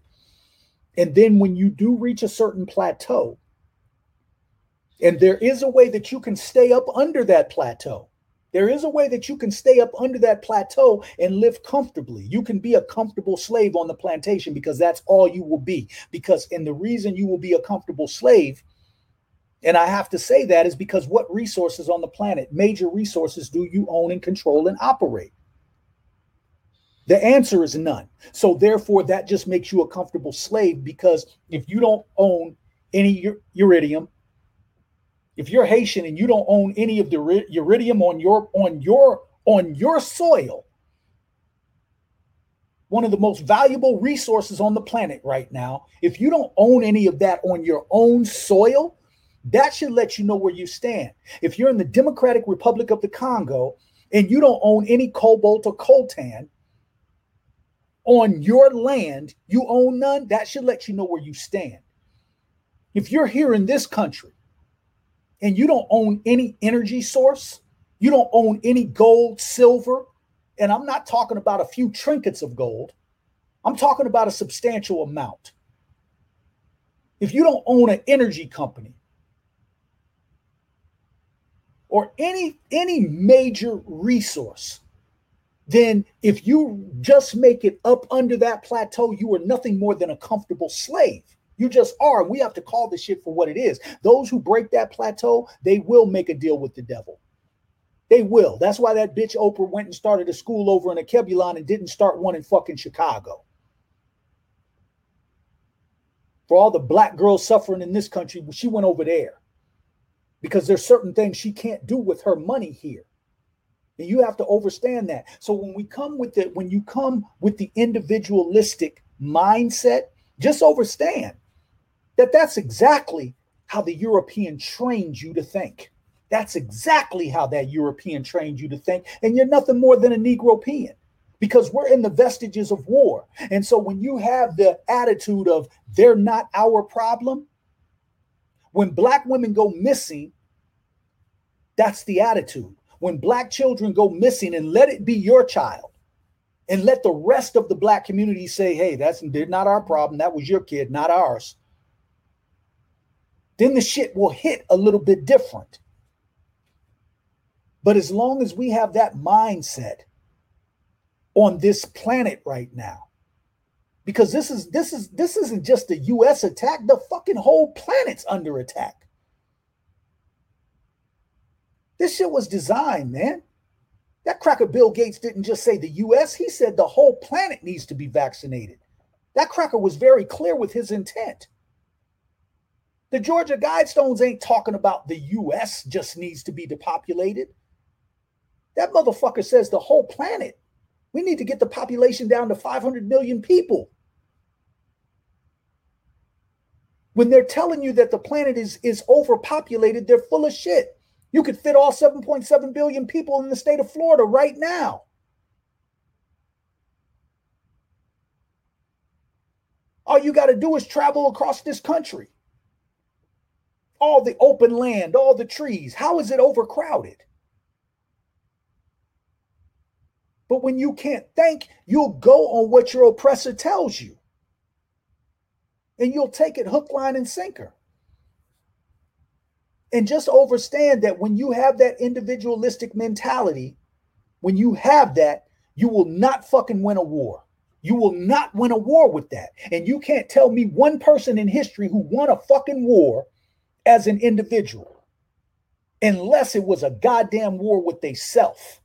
And then when you do reach a certain plateau, and there is a way that you can stay up under that plateau. There is a way that you can stay up under that plateau and live comfortably. You can be a comfortable slave on the plantation because that's all you will be. Because, and the reason you will be a comfortable slave, and I have to say that is because what resources on the planet, major resources, do you own and control and operate? The answer is none. So, therefore, that just makes you a comfortable slave because if you don't own any iridium, if you're Haitian and you don't own any of the iridium on your on your on your soil, one of the most valuable resources on the planet right now, if you don't own any of that on your own soil, that should let you know where you stand. If you're in the Democratic Republic of the Congo and you don't own any cobalt or coltan on your land, you own none, that should let you know where you stand. If you're here in this country and you don't own any energy source, you don't own any gold, silver, and I'm not talking about a few trinkets of gold. I'm talking about a substantial amount. If you don't own an energy company or any any major resource, then if you just make it up under that plateau, you are nothing more than a comfortable slave. You just are. We have to call this shit for what it is. Those who break that plateau, they will make a deal with the devil. They will. That's why that bitch Oprah went and started a school over in Akebulon and didn't start one in fucking Chicago. For all the black girls suffering in this country, she went over there because there's certain things she can't do with her money here. And you have to understand that. So when we come with it, when you come with the individualistic mindset, just understand that that's exactly how the European trained you to think. That's exactly how that European trained you to think. And you're nothing more than a Negro Negropean because we're in the vestiges of war. And so when you have the attitude of they're not our problem, when black women go missing, that's the attitude. When black children go missing and let it be your child and let the rest of the black community say, hey, that's not our problem. That was your kid, not ours. Then the shit will hit a little bit different. But as long as we have that mindset on this planet right now, because this is this is this isn't just a US attack, the fucking whole planet's under attack. This shit was designed, man. That cracker Bill Gates didn't just say the US, he said the whole planet needs to be vaccinated. That cracker was very clear with his intent. The Georgia Guidestones ain't talking about the US just needs to be depopulated. That motherfucker says the whole planet. We need to get the population down to 500 million people. When they're telling you that the planet is, is overpopulated, they're full of shit. You could fit all 7.7 billion people in the state of Florida right now. All you got to do is travel across this country. All the open land, all the trees. How is it overcrowded? But when you can't think, you'll go on what your oppressor tells you. And you'll take it hook, line, and sinker. And just understand that when you have that individualistic mentality, when you have that, you will not fucking win a war. You will not win a war with that. And you can't tell me one person in history who won a fucking war as an individual unless it was a goddamn war with they self.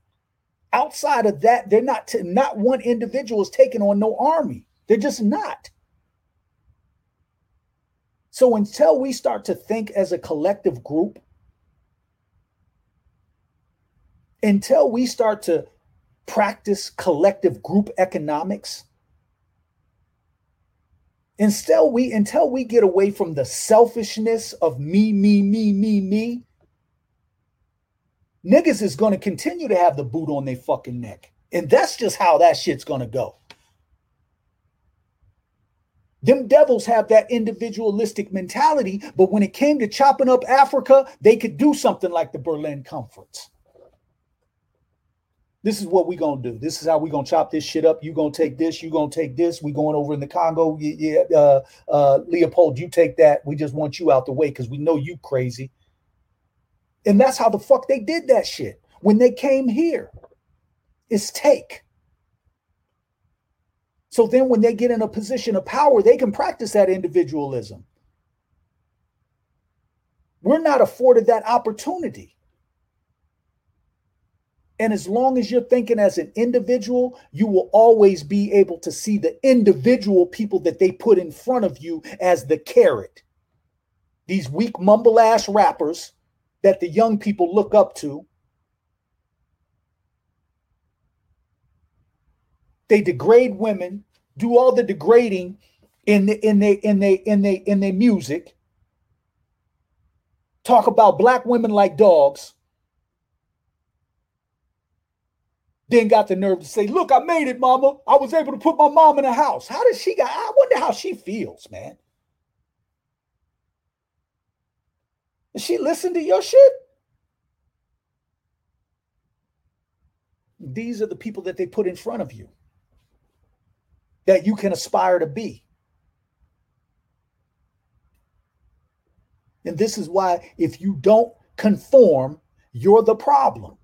Outside of that, they're not t- not one individual is taking on no army. They're just not. So until we start to think as a collective group, until we start to practice collective group economics, until we until we get away from the selfishness of me, me, me, me, me, niggas is to continue to have the boot on their fucking neck. And that's just how that shit's to go. Them devils have that individualistic mentality, but when it came to chopping up Africa, they could do something like the Berlin Conference. This is what we gonna do. This is how we gonna chop this shit up. You gonna take this. You gonna take this. We going over in the Congo. Yeah, uh, uh, Leopold, you take that. We just want you out the way because we know you crazy. And that's how the fuck they did that shit when they came here. It's take. So then when they get in a position of power, they can practice that individualism. We're not afforded that opportunity. And as long as you're thinking as an individual, you will always be able to see the individual people that they put in front of you as the carrot. These weak mumble ass rappers that the young people look up to. They degrade women, do all the degrading in the in the in the in the in their music. Talk about black women like dogs. Then got the nerve to say, "Look, I made it, mama. I was able to put my mom in a house." How does she got? I wonder how she feels, man. Does she listen to your shit? These are the people that they put in front of you that you can aspire to be. And this is why, if you don't conform, you're the problem.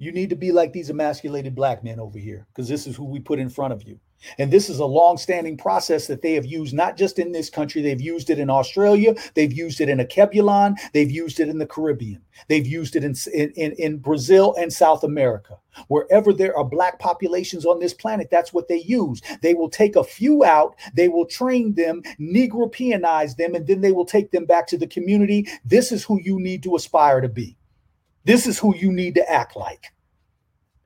You need to be like these emasculated black men over here, because this is who we put in front of you. And this is a long-standing process that they have used not just in this country, they've used it in Australia, they've used it in Akebulon, they've used it in the Caribbean, they've used it in, in, in Brazil and South America. Wherever there are black populations on this planet, that's what they use. They will take a few out, they will train them, Negropeanize them, and then they will take them back to the community. This is who you need to aspire to be. This is who you need to act like.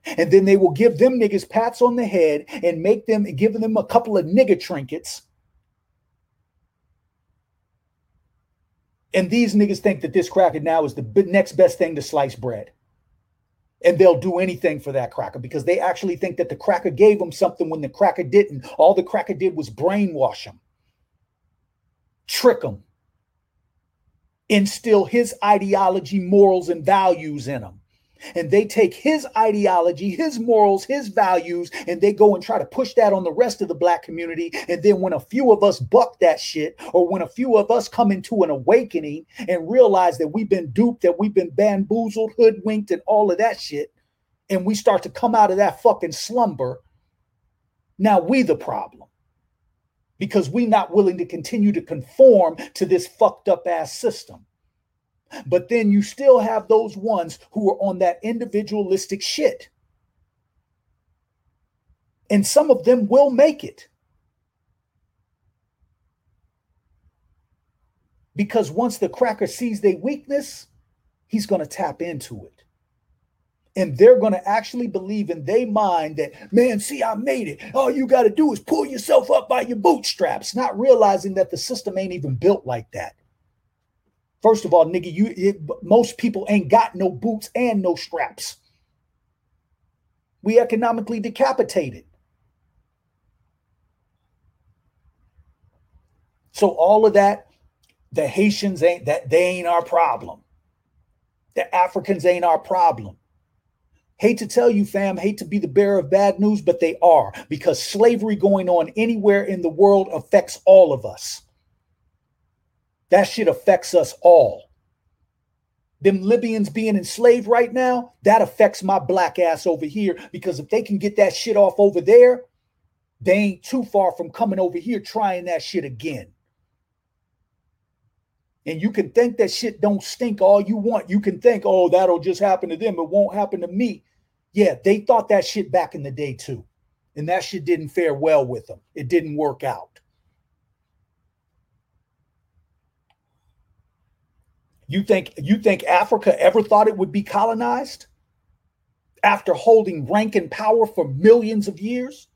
And then they will give them niggas pats on the head and make them give them a couple of nigger trinkets. And these niggas think that this cracker now is the next best thing to slice bread. And they'll do anything for that cracker because they actually think that the cracker gave them something when the cracker didn't. All the cracker did was brainwash them, trick them, instill his ideology, morals, and values in them and they take his ideology, his morals, his values, and they go and try to push that on the rest of the black community. And then when a few of us buck that shit, or when a few of us come into an awakening and realize that we've been duped, that we've been bamboozled, hoodwinked, and all of that shit, and we start to come out of that fucking slumber, now we the problem. Because we're not willing to continue to conform to this fucked up ass system. But then you still have those ones who are on that individualistic shit. And some of them will make it. Because once the cracker sees their weakness, he's going to tap into it. And they're going to actually believe in their mind that, man, see, I made it. All you got to do is pull yourself up by your bootstraps, not realizing that the system ain't even built like that. First of all, nigga, you it, most people ain't got no boots and no straps. We economically decapitated. So all of that, the Haitians ain't that they ain't our problem. The Africans ain't our problem. Hate to tell you, fam, hate to be the bearer of bad news, but they are because slavery going on anywhere in the world affects all of us. That shit affects us all. Them Libyans being enslaved right now, that affects my black ass over here because if they can get that shit off over there, they ain't too far from coming over here trying that shit again. And you can think that shit don't stink all you want. You can think, oh, that'll just happen to them. It won't happen to me. Yeah, they thought that shit back in the day too. And that shit didn't fare well with them. It didn't work out. You think you think Africa ever thought it would be colonized after holding rank and power for millions of years?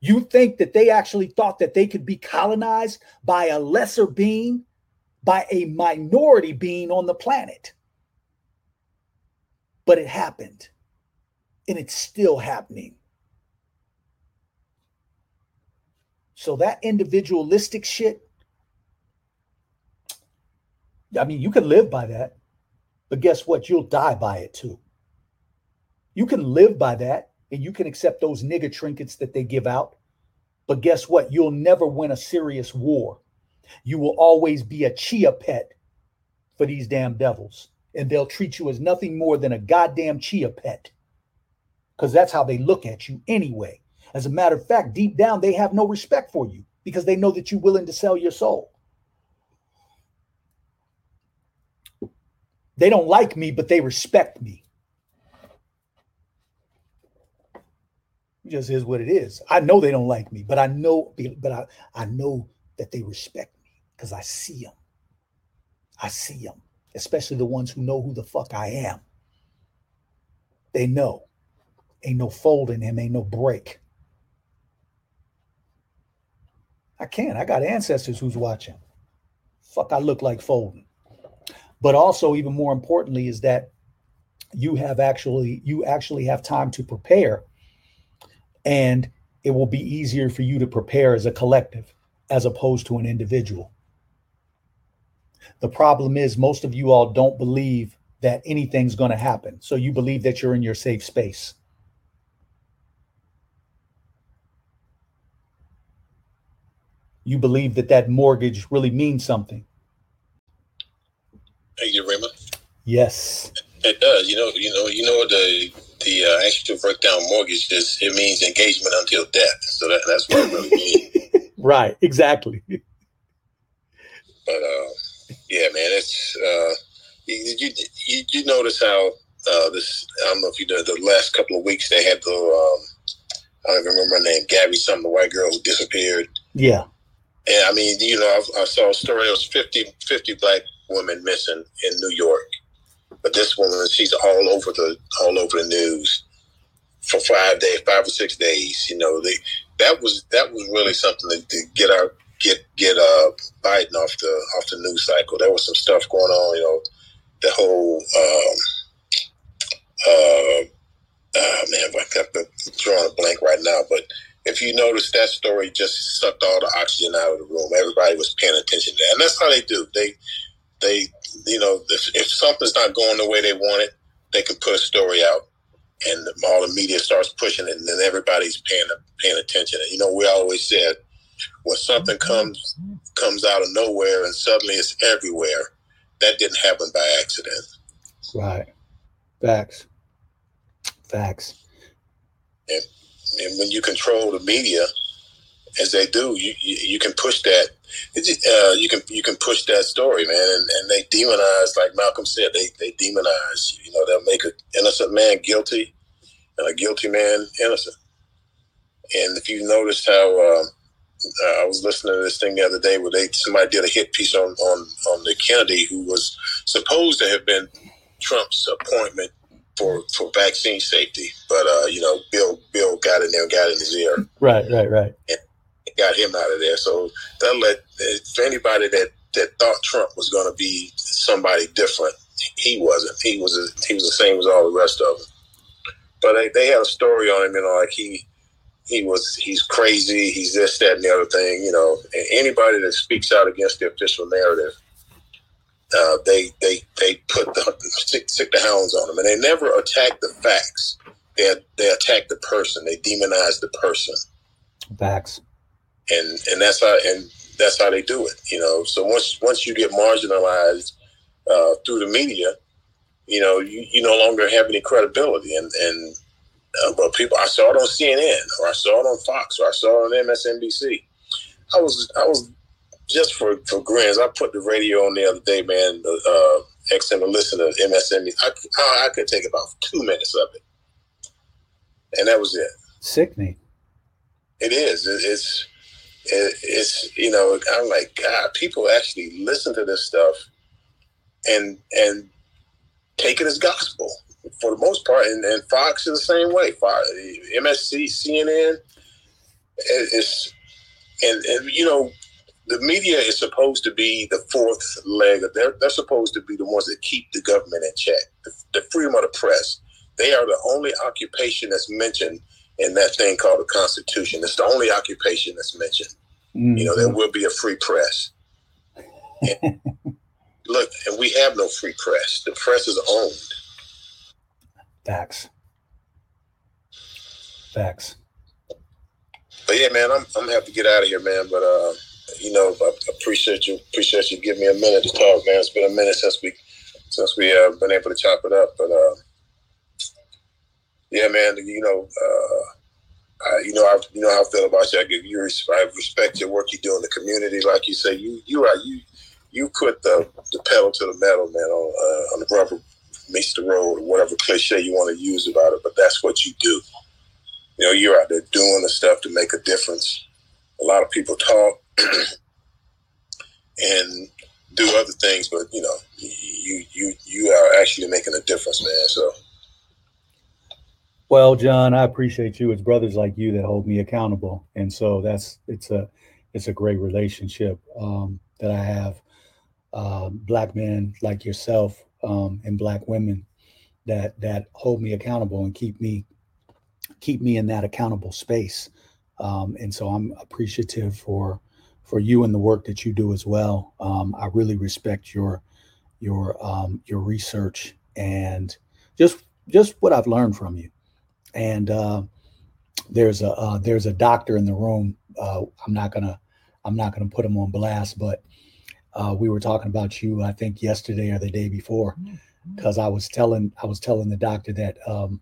You think that they actually thought that they could be colonized by a lesser being, by a minority being on the planet? But it happened. And it's still happening. So that individualistic shit I mean, you can live by that, but guess what? You'll die by it too. You can live by that and you can accept those nigger trinkets that they give out. But guess what? You'll never win a serious war. You will always be a chia pet for these damn devils. And they'll treat you as nothing more than a goddamn chia pet. Because that's how they look at you anyway. As a matter of fact, deep down, they have no respect for you because they know that you're willing to sell your soul. They don't like me, but they respect me. It just is what it is. I know they don't like me, but I know, but I, I know that they respect because I see them. I see them, especially the ones who know who the fuck I am. They know. Ain't no fold in him, ain't no break. I can't. I got ancestors who's watching. Fuck, I look like folding but also even more importantly is that you have actually you actually have time to prepare and it will be easier for you to prepare as a collective as opposed to an individual the problem is most of you all don't believe that anything's going to happen so you believe that you're in your safe space you believe that that mortgage really means something Thank you, Rima. Yes. It does. You know, you know, you know the the uh, actual breakdown mortgage is it means engagement until death. So that, that's what it really means. right. Exactly. But uh, yeah, man, it's uh, you, you, you you notice how uh, this I don't know if you know the last couple of weeks they had the um, I don't even remember her name Gabby something the white girl who disappeared. Yeah. And I mean, you know, I, I saw a story. It was 50, 50 black women missing in New York. But this woman, she's all over the all over the news for five days, five or six days. You know, they, that was that was really something to, to get our get get uh Biden off the off the news cycle. There was some stuff going on, you know, the whole um, uh, uh man, I'm drawing a blank right now, but if you notice that story just sucked all the oxygen out of the room. Everybody was paying attention to that. And that's how they do. They they you know, if, if something's not going the way they want it, they can put a story out and all the media starts pushing it and then everybody's paying paying attention. And you know, we always said when something comes comes out of nowhere and suddenly it's everywhere, that didn't happen by accident. Right. Facts. Facts. And, and when you control the media, as they do, you, you, you can push that. Uh, you can you can push that story, man, and, and they demonize, like Malcolm said, they they demonize. You know, they'll make an innocent man guilty, and a guilty man innocent. And if you noticed how uh, uh, I was listening to this thing the other day where they somebody did a hit piece on on on the Kennedy who was supposed to have been Trump's appointment for for vaccine safety, but uh, you know Bill Bill got in there and got in his ear. Right, right, right. And got him out of there. So that let for anybody that that thought Trump was going to be somebody different, he wasn't. He was a, he was the same as all the rest of them. But they, they had a story on him, you know, like he he was he's crazy, he's this, that, and the other thing, you know. And anybody that speaks out against the official narrative, uh, they they they put the stick, stick the hounds on them, and they never attack the facts. They they attack the person. They demonize the person. Facts. And and that's how and that's how they do it. You know. So once once you get marginalized uh, through the media, you know you, you no longer have any credibility, and and uh, but people, I saw it on CNN, or I saw it on Fox, or I saw it on MSNBC. I was, I was just for for grins. I put the radio on the other day, man. Uh, XM to listen to MSNBC. I, I, I could take about two minutes of it, and that was it. Sickening. It is. It, it's. It, it's you know I'm like God. People actually listen to this stuff, and and take it as gospel for the most part, and, and Fox is the same way. Fox, MSC, CNN, it's and, and you know the media is supposed to be the fourth leg. They're they're supposed to be the ones that keep the government in check. The, the freedom of the press. They are the only occupation that's mentioned in that thing called the Constitution. It's the only occupation that's mentioned. Mm-hmm. You know, there will be a free press. And look, and we have no free press. The press is owned. Facts. Facts. But yeah, man, I'm I'm happy to get out of here, man. But uh, you know, I appreciate you appreciate you giving me a minute to talk, man. It's been a minute since we since we uh been able to chop it up. But uh yeah, man, you know, uh I, you know, I, you know how I feel about you. I give you, I respect your work you do in the community. Like you say, you, you are, you, you put the, the pedal to the metal, man, on, uh, on the rubber meets the road, or whatever cliche you want to use about it, but that's what you do. You know, you're out there doing the stuff to make a difference. A lot of people talk and do other things, but you know, you you you are actually making a difference, man. So. Well, John, I appreciate you. It's brothers like you that hold me accountable, and so that's it's a it's a great relationship um, that I have. Uh, black men like yourself um, and black women that that hold me accountable and keep me keep me in that accountable space. Um, and so I'm appreciative for for you and the work that you do as well. Um, I really respect your your um, your research and just just what I've learned from you. And uh, there's a uh, there's a doctor in the room. Uh, I'm not gonna I'm not gonna put him on blast, but uh, we were talking about you, I think yesterday or the day before, because mm-hmm. I was telling I was telling the doctor that um,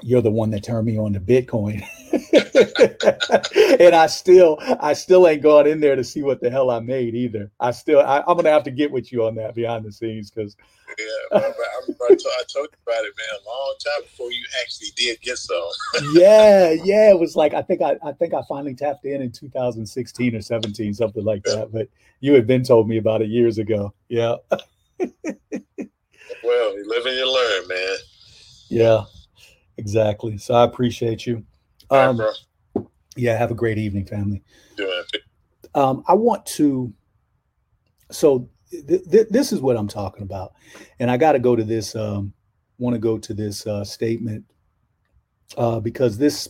you're the one that turned me on to Bitcoin, and I still I still ain't gone in there to see what the hell I made either. I still I, am gonna have to get with you on that behind the scenes because yeah, I, I, I, told you about it, man, a long time before you actually did get some. yeah, yeah, it was like I think I, I think I finally tapped in in 2016 or 17, something like that. But you had been told me about it years ago. Yeah. well, you live and you learn, man. Yeah, exactly. So I appreciate you. Um, right, yeah, have a great evening, family. Doing um, I want to. So th- th- this is what I'm talking about, and I got to go to this. Um, Want to go to this uh, statement uh, because this,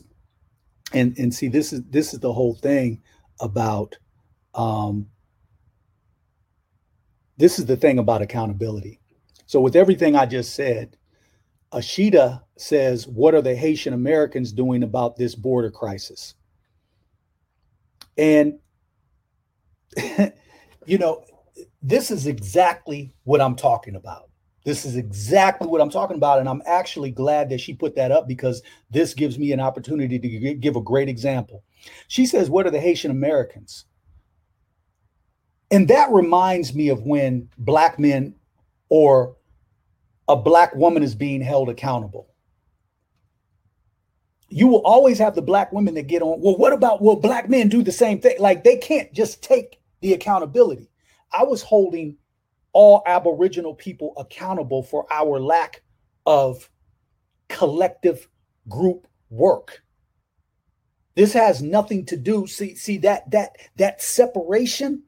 and and see this is this is the whole thing about. Um, this is the thing about accountability. So with everything I just said, Ashita says, "What are the Haitian Americans doing about this border crisis?" And you know, this is exactly what I'm talking about. This is exactly what I'm talking about. And I'm actually glad that she put that up because this gives me an opportunity to give a great example. She says, What are the Haitian Americans? And that reminds me of when Black men or a Black woman is being held accountable. You will always have the Black women that get on, well, what about, will Black men do the same thing? Like they can't just take the accountability. I was holding all Aboriginal people accountable for our lack of collective group work. This has nothing to do. See, see that that that separation.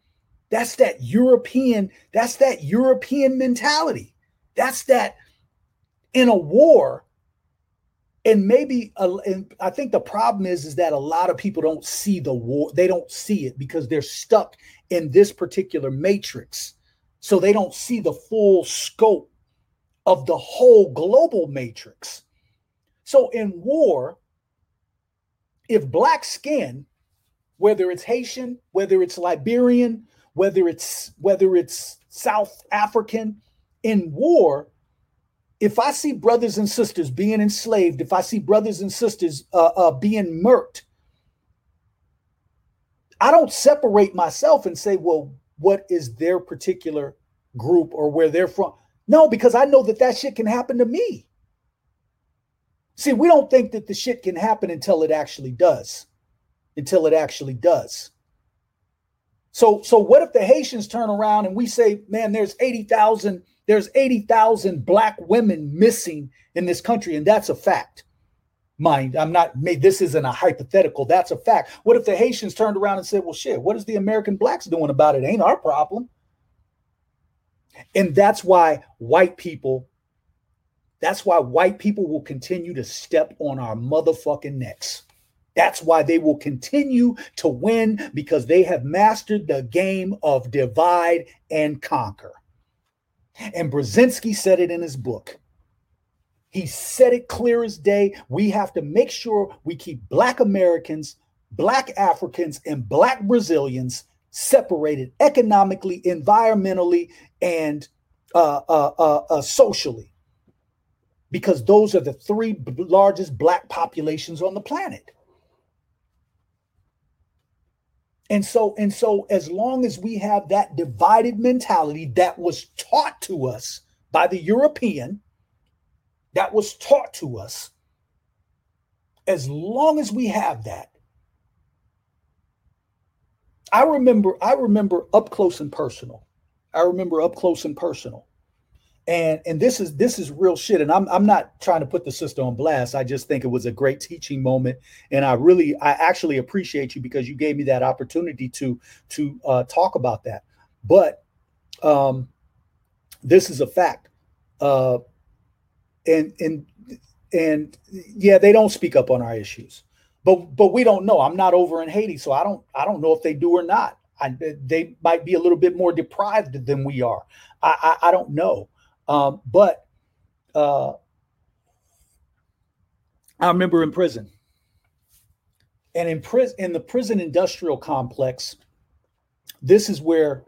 That's that European. That's that European mentality. That's that in a war. And maybe, uh, and I think the problem is is that a lot of people don't see the war. They don't see it because they're stuck in this particular matrix. So they don't see the full scope of the whole global matrix. So in war, if black skin, whether it's Haitian, whether it's Liberian, whether it's whether it's South African, in war, if I see brothers and sisters being enslaved, if I see brothers and sisters uh, uh, being murked, I don't separate myself and say, well, what is their particular group or where they're from. No, because I know that that shit can happen to me. See, we don't think that the shit can happen until it actually does. Until it actually does. So, so what if the Haitians turn around and we say, man, there's 80,000, there's 80,000 black women missing in this country, and that's a fact mind. I'm not made this isn't a hypothetical. That's a fact. What if the Haitians turned around and said, Well, shit, what is the American blacks doing about it? Ain't our problem. And that's why white people, that's why white people will continue to step on our motherfucking necks. That's why they will continue to win because they have mastered the game of divide and conquer. And Brzezinski said it in his book. He said it clear as day. We have to make sure we keep Black Americans, Black Africans, and Black Brazilians separated economically, environmentally, and uh, uh, uh, uh socially, because those are the three b- largest Black populations on the planet. And so, and so, as long as we have that divided mentality that was taught to us by the European, that was taught to us, as long as we have that, I remember, I remember up close and personal. I remember up close and personal. And and this is this is real shit. And I'm I'm not trying to put the sister on blast. I just think it was a great teaching moment. And I really I actually appreciate you because you gave me that opportunity to to uh, talk about that. But um, this is a fact. Uh, and and and yeah, they don't speak up on our issues, but but we don't know. I'm not over in Haiti, so I don't I don't know if they do or not. I, they might be a little bit more deprived than we are. I I, I don't know, um, but uh, I remember in prison, and in prison in the prison industrial complex, this is where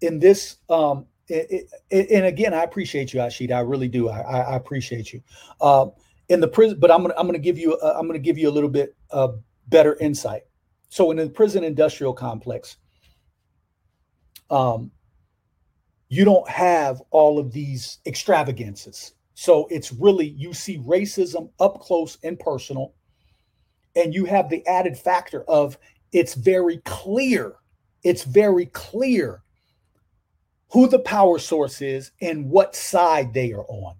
in this um, it, it, and again, I appreciate you, Ashita. I really do. I, I appreciate you. Um, in the prison, but I'm gonna I'm gonna give you uh, I'm gonna give you a little bit uh, better insight. So in the prison industrial complex, um, you don't have all of these extravagances. So it's really you see racism up close and personal, and you have the added factor of it's very clear. It's very clear who the power source is and what side they are on.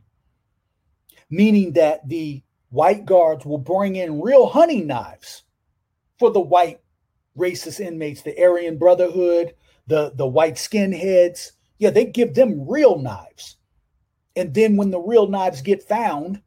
Meaning that the white guards will bring in real hunting knives for the white racist inmates, the Aryan Brotherhood, the, the white skinheads. Yeah, they give them real knives. And then when the real knives get found,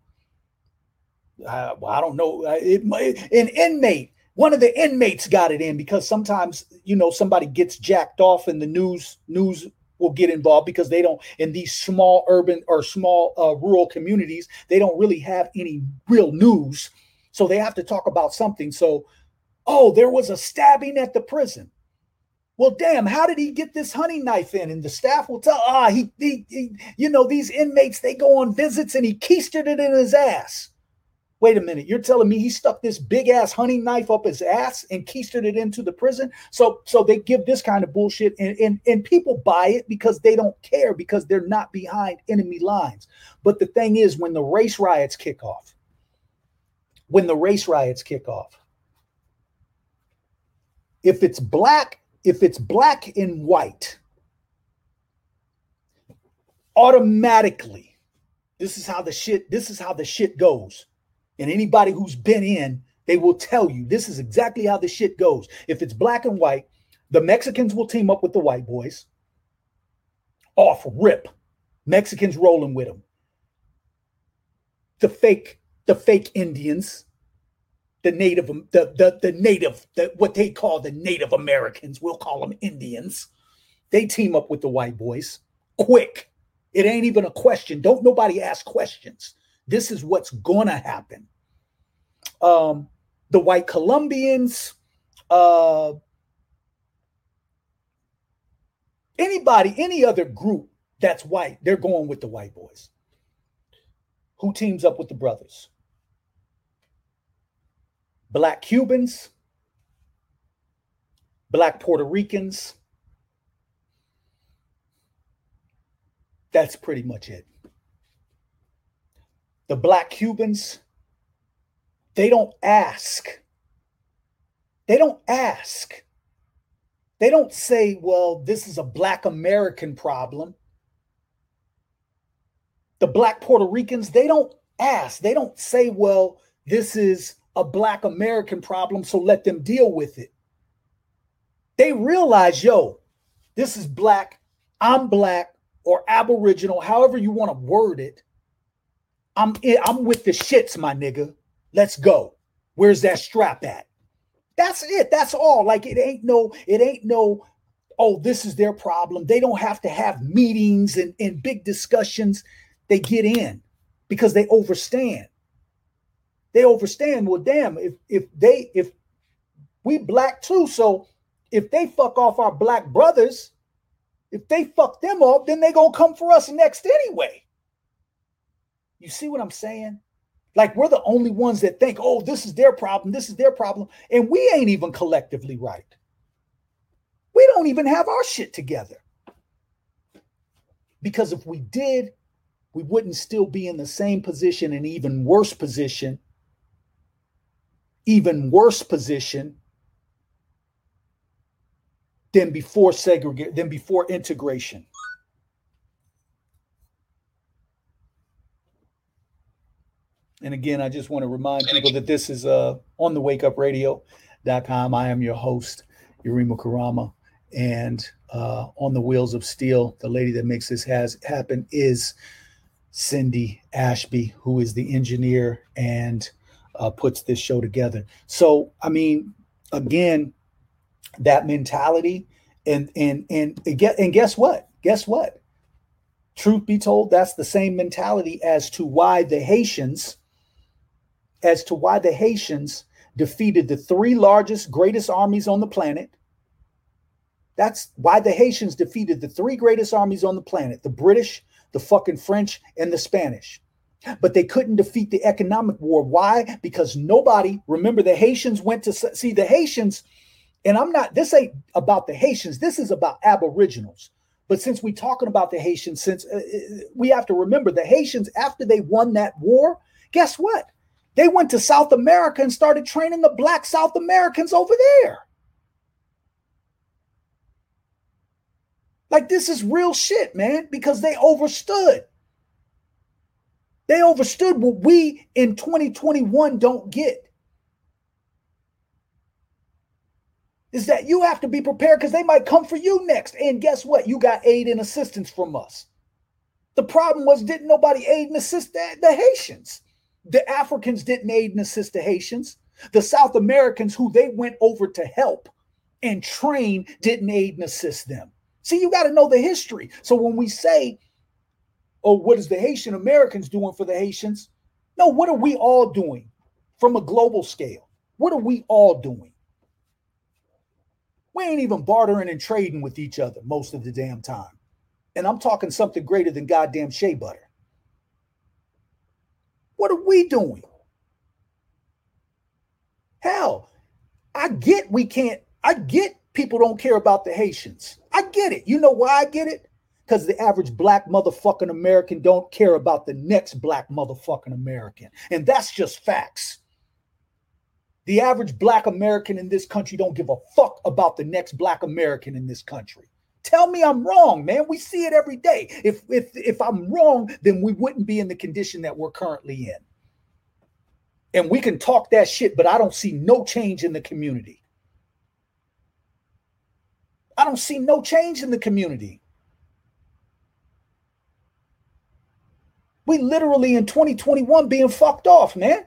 uh, well, I don't know, it, an inmate, one of the inmates got it in because sometimes, you know, somebody gets jacked off and the news news will get involved because they don't in these small urban or small uh, rural communities they don't really have any real news. So they have to talk about something. So oh there was a stabbing at the prison well damn how did he get this hunting knife in and the staff will tell ah he, he, he you know these inmates they go on visits and he keistered it in his ass Wait a minute, you're telling me he stuck this big ass hunting knife up his ass and keistered it into the prison? So so they give this kind of bullshit and, and, and people buy it because they don't care because they're not behind enemy lines. But the thing is, when the race riots kick off, when the race riots kick off, if it's black, if it's black and white, automatically, this is how the shit, this is how the shit goes and anybody who's been in, they will tell you this is exactly how the shit goes. If it's black and white, the Mexicans will team up with the white boys. Off rip. Mexicans rolling with them. The fake, the fake Indians, the native, the the the native, the, what they call the Native Americans, we'll call them Indians. They team up with the white boys quick. It ain't even a question. Don't nobody ask questions. This is what's to happen. Um, the white Colombians, uh, anybody, any other group that's white, they're going with the white boys. Who teams up with the brothers? Black Cubans, Black Puerto Ricans. That's pretty much it the black Cubans, they don't ask. They don't ask. They don't say, well, this is a black American problem. The black Puerto Ricans, they don't ask. They don't say, well, this is a black American problem, so let them deal with it. They realize, yo, this is black, I'm black, or aboriginal, however you want to word it. I'm in, I'm with the shits, my nigga. Let's go. Where's that strap at? That's it. That's all. Like it ain't no, it ain't no, oh, this is their problem. They don't have to have meetings and, and big discussions. They get in because they overstand. They overstand. Well, damn, if if they if we black too, so if they fuck off our black brothers, if they fuck them up, then they gonna come for us next anyway. You see what I'm saying? Like we're the only ones that think, oh, this is their problem, this is their problem. And we ain't even collectively right. We don't even have our shit together. Because if we did, we wouldn't still be in the same position, an even worse position, even worse position than before segregation than before integration. And again, I just want to remind people that this is uh, on the wake up wakeupradio.com. I am your host, Yurima Karama. And uh, on the wheels of steel, the lady that makes this has happen is Cindy Ashby, who is the engineer and uh, puts this show together. So, I mean, again, that mentality and and and get and guess what? Guess what? Truth be told, that's the same mentality as to why the Haitians as to why the Haitians defeated the three largest, greatest armies on the planet. That's why the Haitians defeated the three greatest armies on the planet the British, the fucking French, and the Spanish. But they couldn't defeat the economic war. Why? Because nobody, remember, the Haitians went to see the Haitians, and I'm not, this ain't about the Haitians, this is about Aboriginals. But since we're talking about the Haitians, since uh, uh we have to remember the Haitians, after they won that war, guess what? They went to South America and started training the black South Americans over there. Like this is real shit, man, because they overstood. They overstood what we in 2021 don't get. is that you have to be prepared because they might come for you next. And guess what? You got aid and assistance from us. The problem was, didn't nobody aid and assist the, the Haitians? The Africans didn't aid and assist the Haitians. The South Americans, who they went over to help and train, didn't aid and assist them. See, you got to know the history. So when we say, oh, what is the Haitian Americans doing for the Haitians? No, what are we all doing from a global scale? What are we all doing? We ain't even bartering and trading with each other most of the damn time. And I'm talking something greater than goddamn shea butter. What are we doing? Hell, I get we can't, I get people don't care about the Haitians. I get it. You know why I get it? Because the average mm. black motherfucking American don't care about the next black motherfucking American. And that's just facts. The average black American in this country don't give a fuck about the next black American in this country. Tell me I'm wrong, man. We see it every day. If if if I'm wrong, then we wouldn't be in the condition that we're currently in. And we can talk that shit, but I don't see no change in the community. I don't see no change in the community. We literally in 2021 being fucked off, man.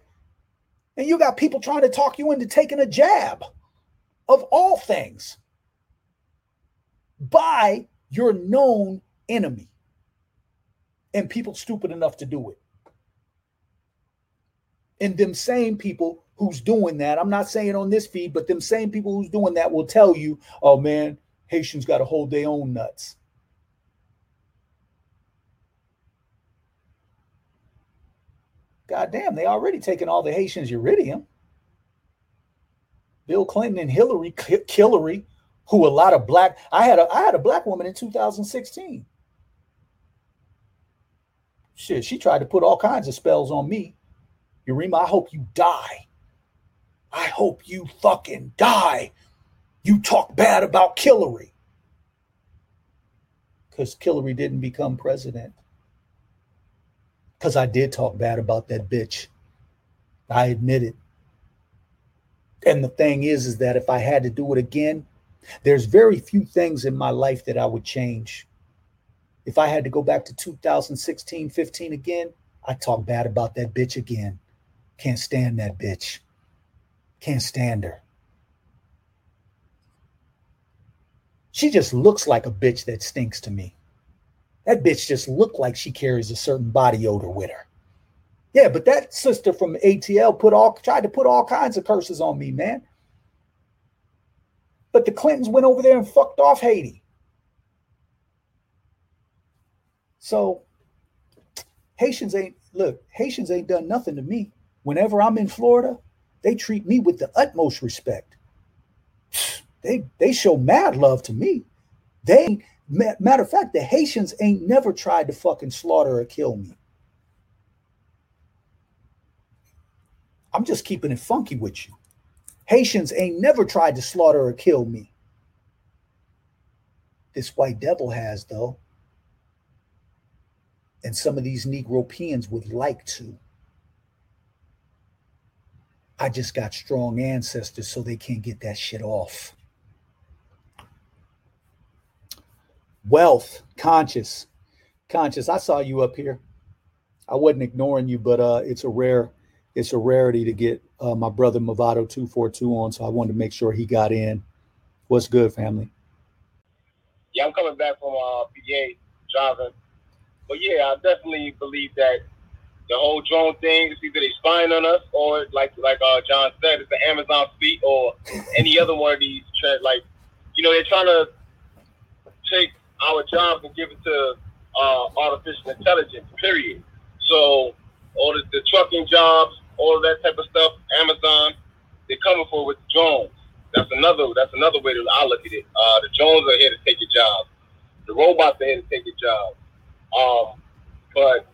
And you got people trying to talk you into taking a jab of all things by your known enemy. And people stupid enough to do it. And them same people who's doing that, I'm not saying on this feed, but them same people who's doing that will tell you, oh man, Haitians got to hold their own nuts. God damn, they already taken all the Haitians' iridium. Bill Clinton and Hillary, Hillary, who a lot of black. I had a I had a black woman in 2016. Shit, she tried to put all kinds of spells on me. Urema, I hope you die. I hope you fucking die. You talk bad about Hillary. Because Hillary didn't become president because I did talk bad about that bitch. I admit it. And the thing is, is that if I had to do it again, there's very few things in my life that I would change. If I had to go back to 2016, 15 again, I talk bad about that bitch again. Can't stand that bitch. Can't stand her. She just looks like a bitch that stinks to me. That bitch just looked like she carries a certain body odor with her. Yeah, but that sister from ATL put all tried to put all kinds of curses on me, man. But the Clintons went over there and fucked off Haiti. So Haitians ain't look, Haitians ain't done nothing to me. Whenever I'm in Florida, they treat me with the utmost respect. They they show mad love to me. They Matter of fact, the Haitians ain't never tried to fucking slaughter or kill me. I'm just keeping it funky with you. Haitians ain't never tried to slaughter or kill me. This white devil has, though. And some of these Negropeans would like to. I just got strong ancestors, so they can't get that shit off. Wealth conscious conscious. I saw you up here. I wasn't ignoring you but uh it's a rare it's a rarity to get uh, my brother Movado 242 on so i wanted to make sure he got in. What's good family? Yeah i'm coming back from uh pa driving. But yeah i definitely believe that the whole drone thing is either they spying on us or like like uh john said it's the amazon fleet or any other one of these like you know they're trying to take our jobs and give it to uh, artificial intelligence, period. So all the, the, trucking jobs, all of that type of stuff, Amazon, they're coming for with drones. That's another that's another way that I look at it. Uh, the drones are here to take your job. The robots are here to take your job. Um, but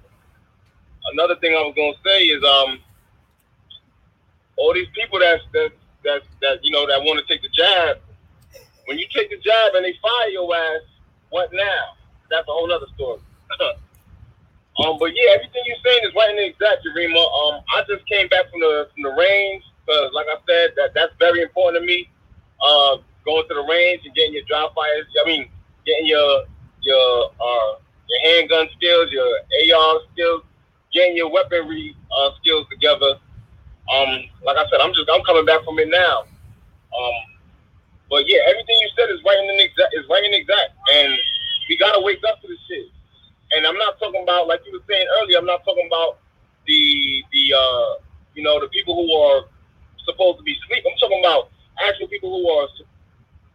another thing I was gonna say is um all these people that's that that that you know that want to take the jab, when you take the jab and they fire your ass, what now? That's a whole other story. um, but yeah, everything you're saying is right in the exact, Urema. Um, I just came back from the from the range because, like I said, that that's very important to me. Uh, going to the range and getting your dry fires. I mean, getting your your uh, your handgun skills, your AR skills, getting your weaponry uh, skills together. Um, like I said, I'm just I'm coming back from it now. Um, but yeah, everything you said is right in the exact is right in exact, and we gotta wake up to this shit. And I'm not talking about like you were saying earlier. I'm not talking about the the uh, you know the people who are supposed to be asleep. I'm talking about actual people who are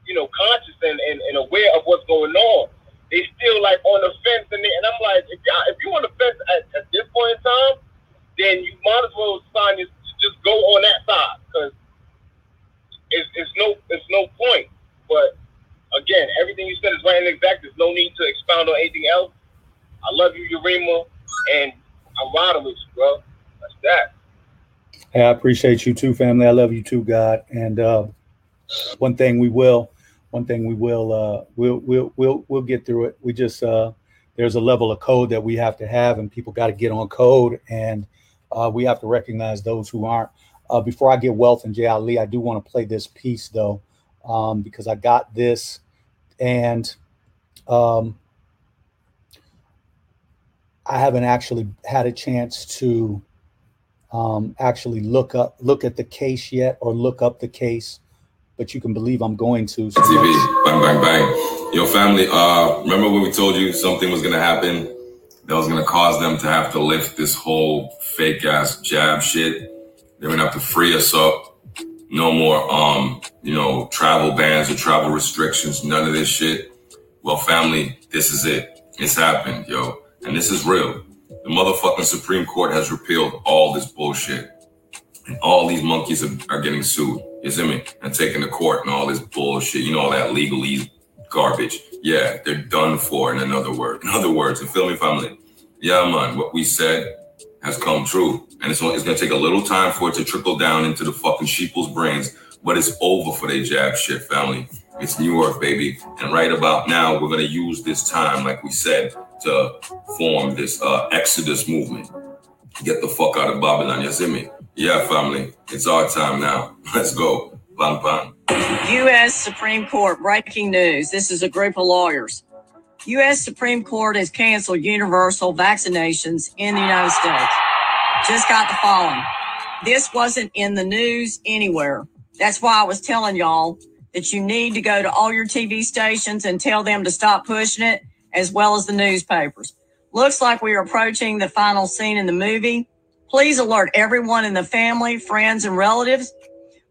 you know conscious and, and, and aware of what's going on. They still like on the fence, and, they, and I'm like, if, y'all, if you on the fence at, at this point in time, then you might as well sign just go on that side because it's, it's no it's no point. But again, everything you said is right and exact. There's no need to expound on anything else. I love you, Urema, and I'm riding with you, bro. That's that. Hey, I appreciate you too, family. I love you too, God. And uh, one thing we will, one thing we will, uh, we'll, we'll, we'll, we'll get through it. We just, uh, there's a level of code that we have to have, and people got to get on code, and uh, we have to recognize those who aren't. Uh, before I get wealth and Jay Ali, I do want to play this piece though, um, because I got this, and um, I haven't actually had a chance to um, actually look up look at the case yet or look up the case, but you can believe I'm going to. So TV, bang bang bang. Your family. Uh, remember when we told you something was gonna happen that was gonna cause them to have to lift this whole fake ass jab shit. They're gonna have to free us up. No more, um, you know, travel bans or travel restrictions. None of this shit. Well, family, this is it. It's happened, yo, and this is real. The motherfucking Supreme Court has repealed all this bullshit. And all these monkeys are, are getting sued. You see me? And taking to court and all this bullshit. You know, all that legalese garbage. Yeah, they're done for, in another word. In other words, you feel me, family? Yeah, man, what we said has come true. And it's, it's going to take a little time for it to trickle down into the fucking sheeple's brains. But it's over for they jab shit, family. It's New York, baby. And right about now, we're going to use this time, like we said, to form this uh, Exodus movement. Get the fuck out of Babylon, me? Yeah, family, it's our time now. Let's go. Bang, bang. U.S. Supreme Court breaking news. This is a group of lawyers. U.S. Supreme Court has canceled universal vaccinations in the United States. Just got the following. This wasn't in the news anywhere. That's why I was telling y'all that you need to go to all your TV stations and tell them to stop pushing it as well as the newspapers. Looks like we are approaching the final scene in the movie. Please alert everyone in the family, friends, and relatives.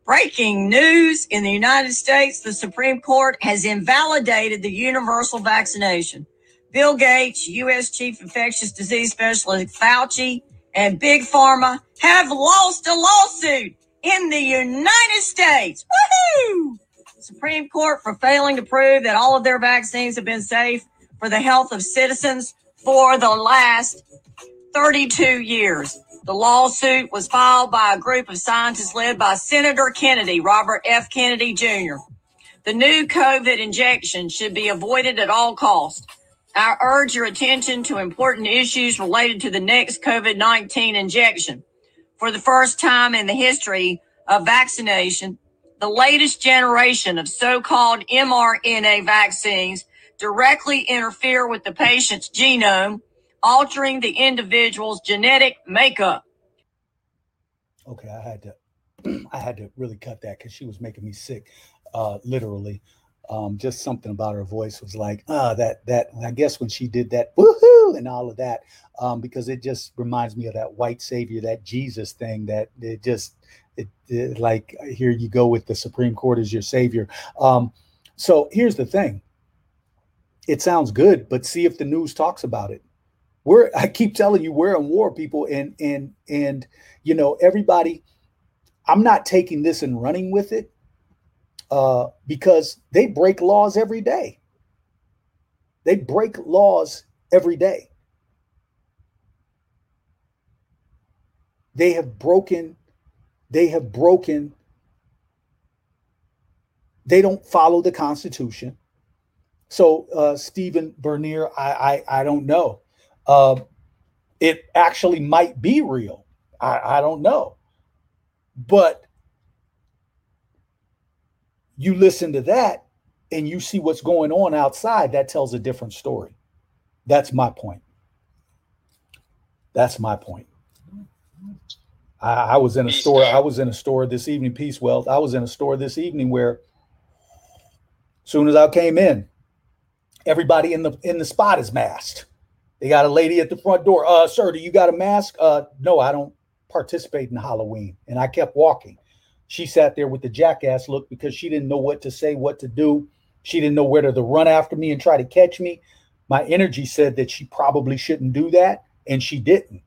Breaking news in the United States, the Supreme Court has invalidated the universal vaccination. Bill Gates, U.S. Chief Infectious Disease Specialist Fauci, and Big Pharma have lost a lawsuit in the United States. Woohoo! Supreme Court for failing to prove that all of their vaccines have been safe for the health of citizens for the last 32 years. The lawsuit was filed by a group of scientists led by Senator Kennedy, Robert F. Kennedy Jr. The new COVID injection should be avoided at all costs. I urge your attention to important issues related to the next COVID 19 injection. For the first time in the history of vaccination, the latest generation of so called mRNA vaccines directly interfere with the patient's genome, altering the individual's genetic makeup. Okay, I had to, I had to really cut that because she was making me sick, uh, literally. Um, just something about her voice was like, ah, that that. I guess when she did that, woohoo, and all of that, um, because it just reminds me of that white savior, that Jesus thing. That it just, it, it like here you go with the Supreme Court as your savior. Um, so here's the thing it sounds good, but see if the news talks about it. We're I keep telling you we're in war, people, and and and you know everybody. I'm not taking this and running with it uh, because they break laws every day. They break laws every day. They have broken. They have broken. They don't follow the Constitution so uh, Stephen Bernier, I, I, I don't know. Uh, it actually might be real. I, I don't know, but you listen to that and you see what's going on outside, that tells a different story. That's my point. That's my point. I, I was in a store. I was in a store this evening. Peace, wealth. I was in a store this evening where, as soon as I came in, everybody in the in the spot is masked. They got a lady at the front door. Uh, sir, do you got a mask? Uh, no, I don't participate in Halloween. And I kept walking. She sat there with the jackass look because she didn't know what to say, what to do. She didn't know whether to run after me and try to catch me. My energy said that she probably shouldn't do that, and she didn't.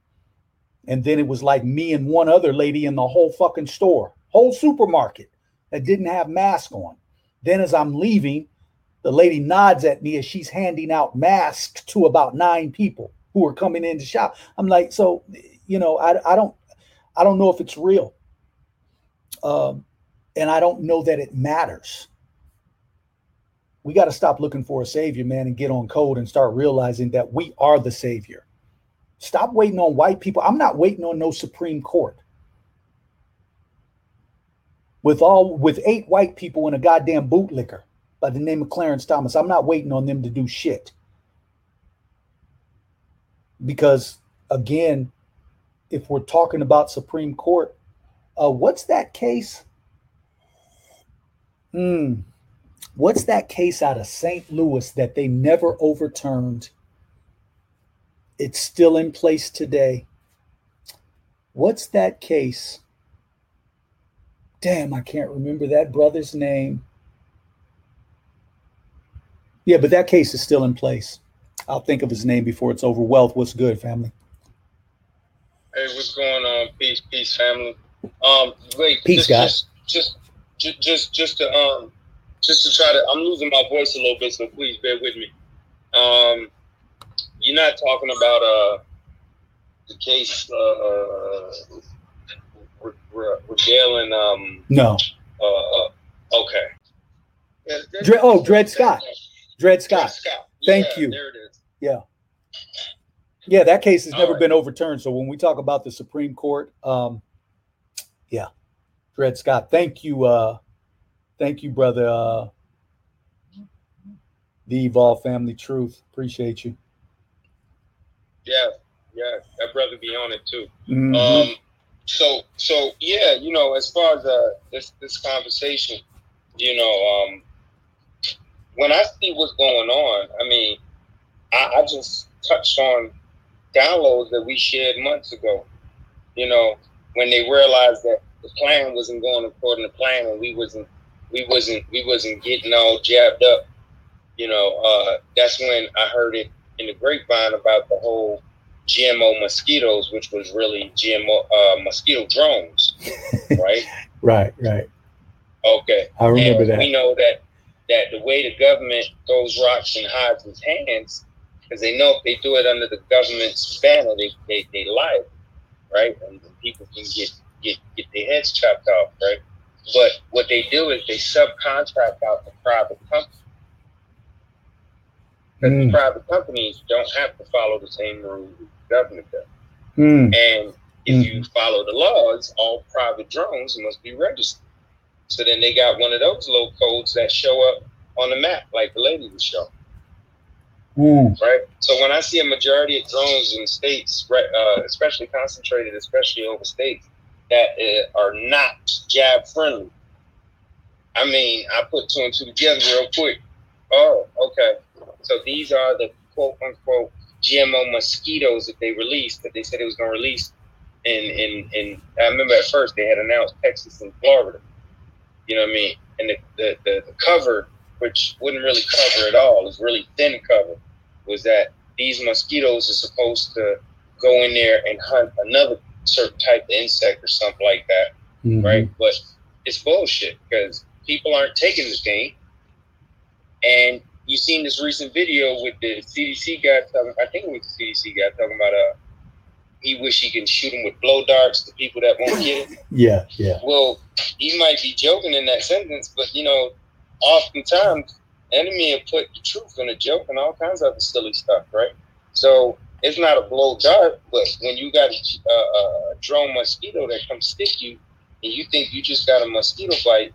And then it was like me and one other lady in the whole fucking store, whole supermarket that didn't have mask on. Then as I'm leaving, the lady nods at me as she's handing out masks to about nine people who are coming in to shop. I'm like, so you know, I, I don't I don't know if it's real. Um, and I don't know that it matters we got to stop looking for a savior, man, and get on code and start realizing that we are the savior. Stop waiting on white people. I'm not waiting on no Supreme Court. With all with eight white people and a goddamn bootlicker by the name of Clarence Thomas, I'm not waiting on them to do shit. Because again, if we're talking about Supreme Court, uh, what's that case? Hmm. What's that case out of St. Louis that they never overturned? It's still in place today. What's that case? Damn, I can't remember that brother's name. Yeah, but that case is still in place. I'll think of his name before it's over. Wealth, what's good, family? Hey, what's going on? Peace, peace, family. Um, wait, peace, just, guys. Just, just, just, just to um, just to try to, I'm losing my voice a little bit, so please bear with me. Um, you're not talking about uh the case uh, uh regaling um no uh, uh okay yeah, Dre, oh Dred Scott Dred Scott, Dred Scott. thank yeah, you there it is yeah yeah that case has All never right. been overturned so when we talk about the Supreme Court um yeah Dred Scott thank you uh Thank you, brother. Uh, the Evolve Family Truth. Appreciate you. Yeah, yeah, that brother be on it too. Mhm. Um, so, so yeah, you know, as far as uh, this this conversation, you know, um, when I see what's going on, I mean, I, I just touched on downloads that we shared months ago. You know, when they realized that the plan wasn't going according to plan, and we wasn't we wasn't we wasn't getting all jabbed up. You know, uh, that's when I heard it in the grapevine about the whole GMO mosquitoes, which was really GMO uh, mosquito drones, right? Right, right. Okay. I remember and that. We know that that the way the government throws rocks and hides its hands, because they know if they do it under the government's banner, they they, they lie, right? And people can get get get their heads chopped off, right? But what they do is they subcontract out to private companies. Because Mm. private companies don't have to follow the same rules the government does. Mm. And if you follow the laws, all private drones must be registered. So then they got one of those low codes that show up on the map, like the lady was showing, Right? So when I see a majority of drones in states, right, uh, especially concentrated, especially over states that uh, are not jab friendly, I mean, I put two and two together real quick. Oh, okay. So these are the quote unquote GMO mosquitoes that they released, that they said it was going to release. In, in, in, I remember at first they had announced Texas and Florida. You know what I mean? And the, the, the, the cover, which wouldn't really cover at all, is really thin cover, was that these mosquitoes are supposed to go in there and hunt another certain type of insect or something like that Mhm. right? But it's bullshit because people aren't taking the thing. And you seen this recent video with the CDC guy talking. I think it was the CDC guy talking about uh, he wish he can shoot them with blow darts to people that won't get it. Yeah, yeah. Well, he might be joking in that sentence, but you know, oftentimes enemy and put the truth in a joke and all kinds of other silly stuff, right? So it's not a blow dart, but when you got a, a, drone mosquito that comes stick you, and you think you just got a mosquito bite,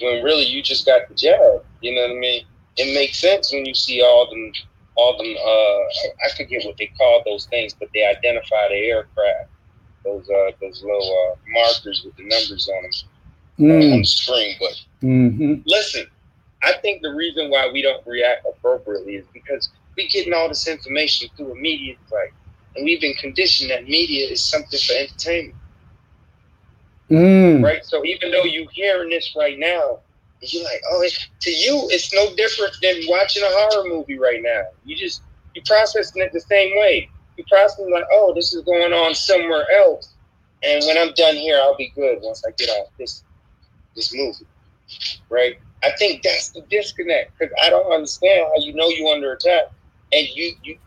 when really you just got the jab. You know what I mean? It makes sense when you see all them, all them. Uh, I forget what they call those things, but they identify the aircraft. Those uh, those little uh, markers with the numbers on them Mm. on the screen. But hmm listen, I think the reason why we don't react appropriately is because we're getting all this information through a media device, and we've been conditioned that media is something for entertainment, Mm. right? So even though you're hearing this right now, you're like, oh, it, to you, it's no different than watching a horror movie right now. You just you're processing it the same way. You're processing like, oh, this is going on somewhere else, and when I'm done here, I'll be good once I get off this this movie, right? I think that's the disconnect because I don't understand how you know you're under attack and you you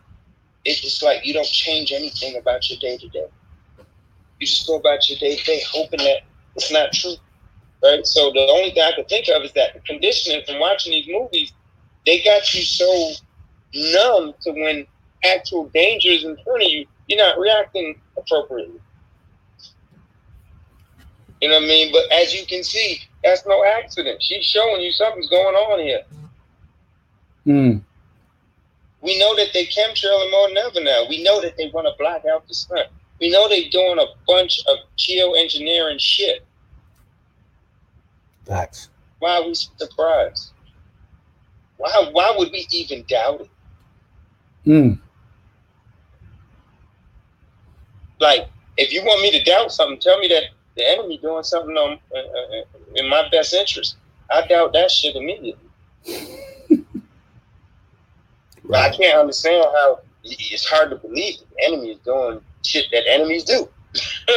it's just like you don't change anything about your day to day. You just go about your day to day hoping that it's not true, right? So the only thing I could think of is that the conditioning from watching these movies, they got you so numb to when actual danger is in front of you, you're not reacting appropriately. You know what I mean? But as you can see, that's no accident. She's showing you something's going on here. Mm. We know that they chemtrailing more than ever now. We know that they want to block out the sun. We know they're doing a bunch of geoengineering shit. Facts. Why are we surprised? Why why would we even doubt it? Mm. Like, if you want me to doubt something, tell me that the enemy doing something on, uh, uh, in my best interest. I doubt that shit immediately. But I can't understand how it's hard to believe the enemy is doing shit that enemies do.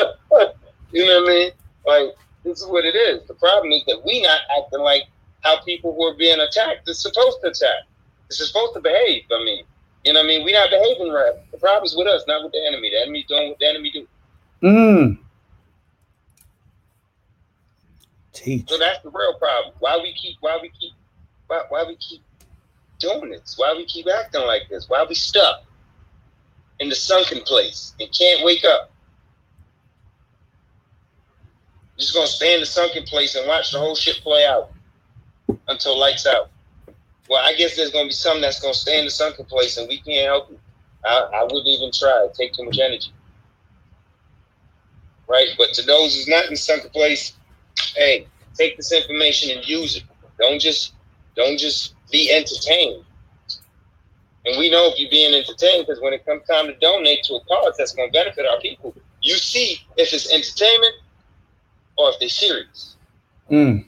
you know what I mean? Like, this is what it is. The problem is that we not acting like how people who are being attacked is supposed to attack. It's supposed to behave. I mean, you know what I mean? we not behaving right. The problem is with us, not with the enemy. The enemy's doing what the enemy do. Mm. Teach. So that's the real problem. Why we keep why we keep why, why we keep doing this? Why we keep acting like this? Why we stuck in the sunken place and can't wake up? Just gonna stay in the sunken place and watch the whole shit play out until lights out. Well, I guess there's gonna be some that's gonna stay in the sunken place and we can't help it. I, I wouldn't even try. It take too much energy. Right? But to those who's not in the sunken place, hey, take this information and use it. Don't just don't just be entertained. And we know if you're being entertained, because when it comes time to donate to a cause that's going to benefit our people, you see if it's entertainment or if they're serious. Mm.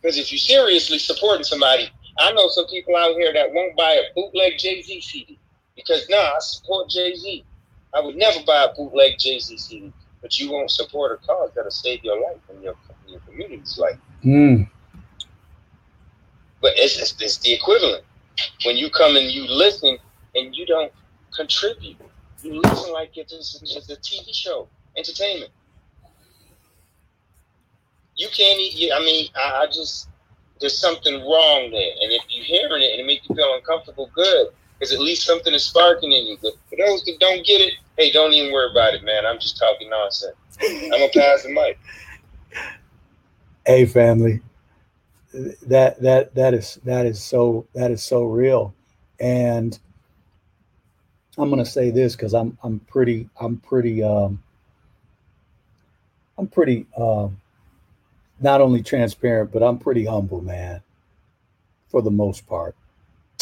Because if you're seriously supporting somebody, I know some people out here that won't buy a bootleg Jay Z CD because nah, I support Jay Z. I would never buy a bootleg Jay Z CD, but you won't support a cause that'll save your life and your, your community's life. Mm. But it's, it's, it's the equivalent. When you come and you listen and you don't contribute, you listen like it's, it's a TV show, entertainment. You can't eat. I mean, I, I just there's something wrong there. And if you're hearing it and it makes you feel uncomfortable, good, because at least something is sparking in you. But for those that don't get it, hey, don't even worry about it, man. I'm just talking nonsense. I'm gonna pass the mic. Hey, family. That that that is that is so that is so real, and I'm gonna say this because I'm I'm pretty I'm pretty um I'm pretty um not only transparent but I'm pretty humble, man, for the most part.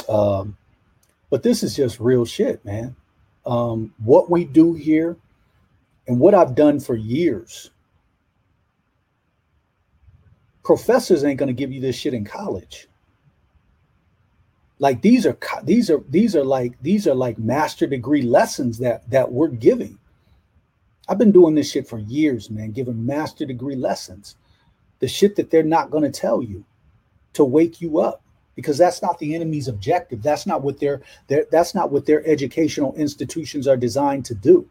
Um, but this is just real shit, man. Um, what we do here and what I've done for years professors ain't to give you this shit in college. Like these are these are these are like these are like master degree lessons that that we're giving. I've been doing this shit for years man giving master degree lessons. The shit that they're not to tell you to wake you up because that's not the enemy's objective that's not what their their that's not what their educational institutions are designed to do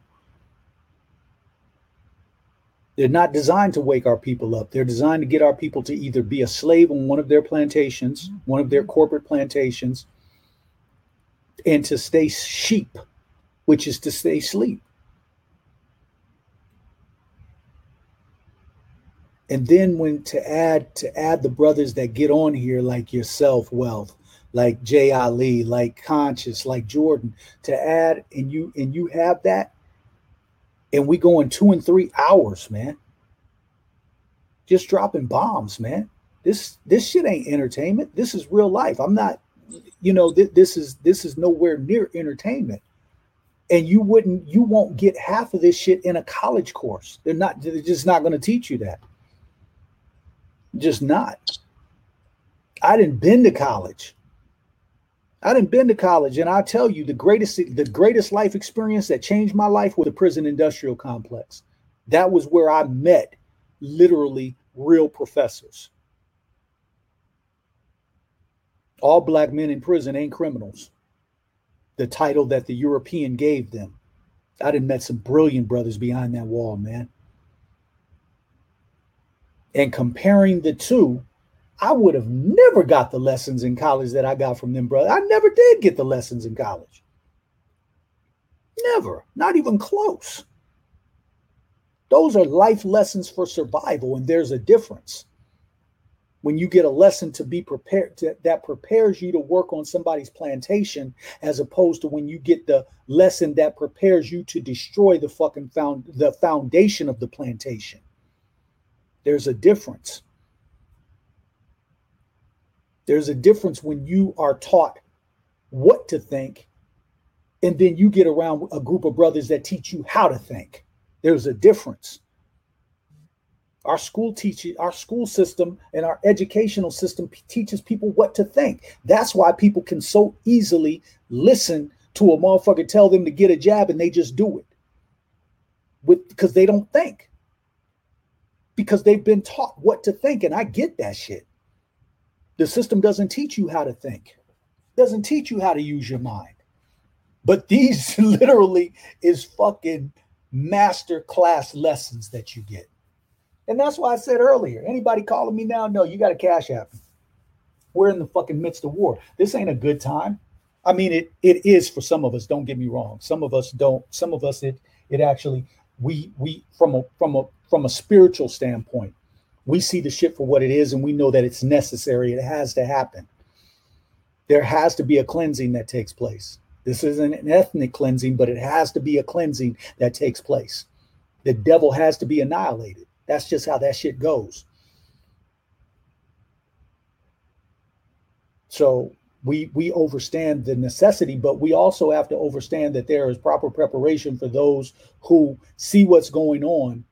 they're not designed to wake our people up. They're designed to get our people to either be a slave on one of their plantations, one of their corporate plantations, and to stay sheep, which is to stay asleep. And then when to add to add the brothers that get on here like yourself, wealth, like Jay Ali, like Conscious, like Jordan, to add and you and you have that, and we go in two and three hours, man. Just dropping bombs, man. This this shit ain't entertainment. This is real life. I'm not, you know, th- this is this is nowhere near entertainment. And you wouldn't, you won't get half of this shit in a college course. They're not, they're just not going to teach you that. Just not. I didn't been to college. I didn't been to college, and I tell you, the greatest the greatest life experience that changed my life was the prison industrial complex. That was where I met literally real professors. All black men in prison ain't criminals. The title that the European gave them. I done met some brilliant brothers behind that wall, man. And comparing the two, I would have never got the lessons in college that I got from them, brother. I never did get the lessons in college. Never, not even close. Those are life lessons for survival, and there's a difference. When you get a lesson to be prepared to, that prepares you to work on somebody's plantation, as opposed to when you get the lesson that prepares you to destroy the fucking found the foundation of the plantation. There's a difference. There's a difference when you are taught what to think, and then you get around a group of brothers that teach you how to think. There's a difference. Our school teaches our school system and our educational system p- teaches people what to think. That's why people can so easily listen to a motherfucker tell them to get a jab and they just do it. With because they don't think. Because they've been taught what to think and I get that shit. The system doesn't teach you how to think. Doesn't teach you how to use your mind. But these literally is fucking master class lessons that you get. And that's why I said earlier, anybody calling me now, no, you got a cash app. We're in the fucking midst of war. This ain't a good time. I mean, it it is for some of us. Don't get me wrong. Some of us don't. Some of us it it actually we we from a from a from a spiritual standpoint, we see the shit for what it is, and we know that it's necessary. It has to happen. There has to be a cleansing that takes place. This isn't an ethnic cleansing, but it has to be a cleansing that takes place. The devil has to be annihilated. That's just how that shit goes. So we we understand the necessity, but we also have to understand that there is proper preparation for those who see what's going on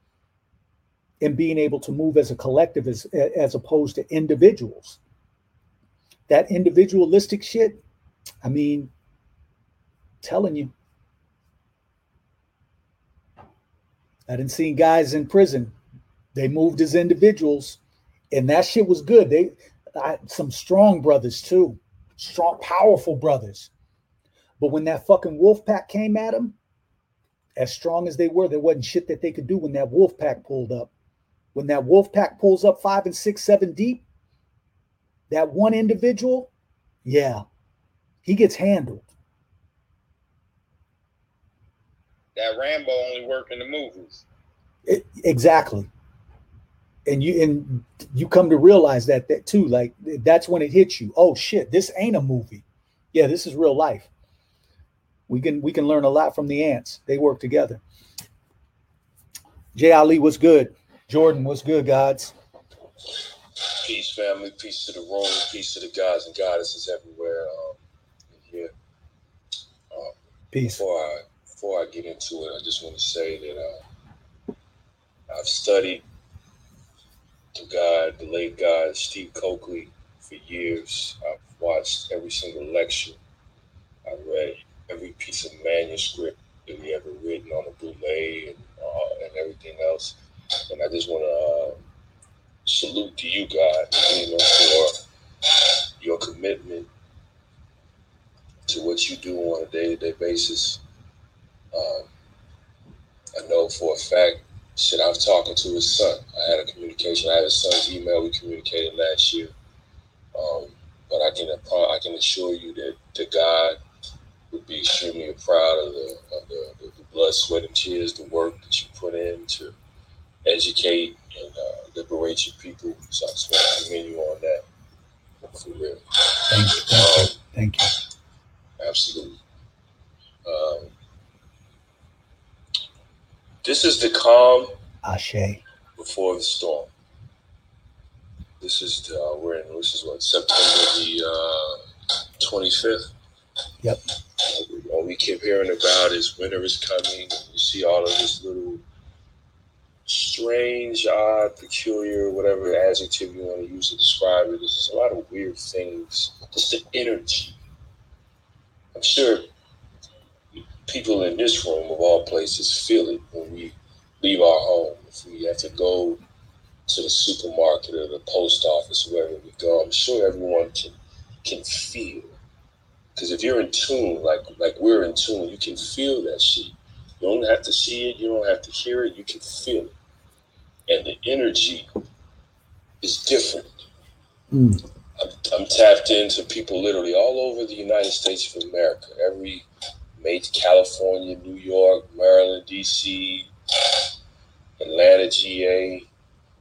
and being able to move as a collective as as opposed to individuals. That individualistic shit, I mean, telling you. I didn't see guys in prison they moved as individuals, and that shit was good. They I, some strong brothers too, strong, powerful brothers. But when that fucking wolf pack came at them, as strong as they were, there wasn't shit that they could do when that wolf pack pulled up. When that wolf pack pulls up five and six, seven deep, that one individual, yeah, he gets handled. That Rambo only worked in the movies. It, exactly and you and you come to realize that that too like that's when it hits you. Oh shit this ain't a movie. Yeah this is real life. We can we can learn a lot from the ants. They work together. Jay ali was good. Jordan was good gods. Peace family. Peace to the room. Peace to the gods and goddesses everywhere um, here. Um, peace. before i before i get into it i just want to say that uh, i've studied the God, the late God, Steve Cokely, for years. I've watched every single lecture. I read every piece of manuscript that he ever written on a bootleg and, uh, and everything else. And I just want to uh, salute to you, God, you know, for your commitment to what you do on a day-to-day basis. Um, I know for a fact Shit, I was talking to his son. I had a communication. I had his son's email. We communicated last year. Um, but I can I can assure you that the God would be extremely proud of the, of the, the blood, sweat, and tears, the work that you put in to educate and uh, liberate your people. So I just want to commend you on that. For real. Thank you. Thank you. Thank you. Absolutely. Um, this is the calm Ashe. before the storm. This is the, uh, we're in, this is what, September the twenty fifth. Yep. All we keep hearing about is winter is coming. and You see all of this little strange, odd, peculiar, whatever adjective you want to use to describe it. There's a lot of weird things. Just the energy. I'm sure people in this room, of all places, feel it when we leave our home. If we have to go to the supermarket or the post office, wherever we go, I'm sure everyone can can feel. Because if you're in tune, like like we're in tune, you can feel that shit. You don't have to see it, you don't have to hear it, you can feel it. And the energy is different. Mm. I'm, I'm tapped into people literally all over the United States of America. Every major California, New York, Maryland, DC, Atlanta, GA,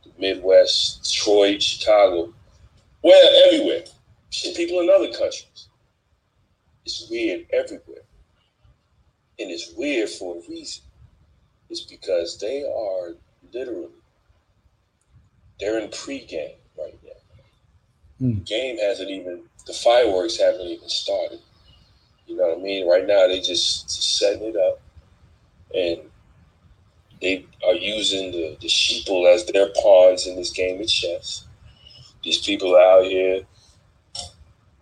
the Midwest, Detroit, Chicago, well, everywhere. Shit, people in other countries. It's weird everywhere. And it's weird for a reason. It's because they are literally they're in pregame right now. Mm. The game hasn't even the fireworks haven't even started. You know what I mean? Right now they just, setting it up and they are using the, the sheeple as their pawns in this game of chess. These people out here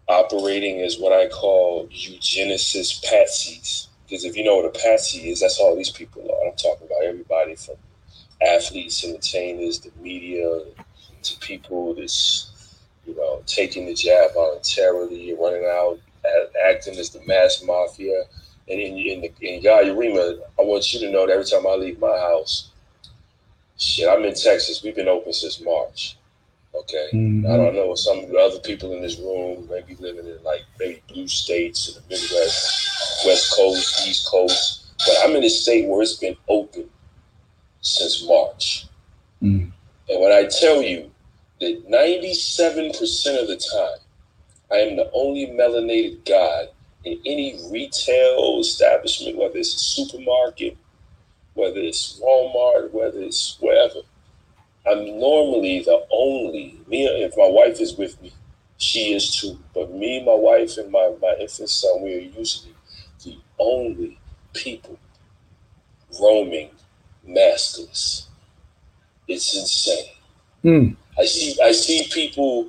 operating as what I call eugenicist patsies. Because if you know what a patsy is, that's all these people are. I'm talking about everybody from athletes, entertainers, the media, to people that's, you know, taking the jab voluntarily, running out, acting as the mass mafia. And in, in, the, in Yayarima, I want you to know that every time I leave my house, shit, I'm in Texas. We've been open since March. Okay. Mhm. I don't know some of the other people in this room may be living in like maybe blue states in the Midwest, West Coast, East Coast. But I'm in a state where it's been open since March. Mm. And when I tell you that 97% of the time, I am the only melanated guy in any retail establishment, whether it's a supermarket, whether it's Walmart, whether it's wherever. I'm normally the only, me, if my wife is with me, she is too. But me, my wife, and my, my infant son, we are usually the only people roaming maskless. It's insane. Mm. I see I see people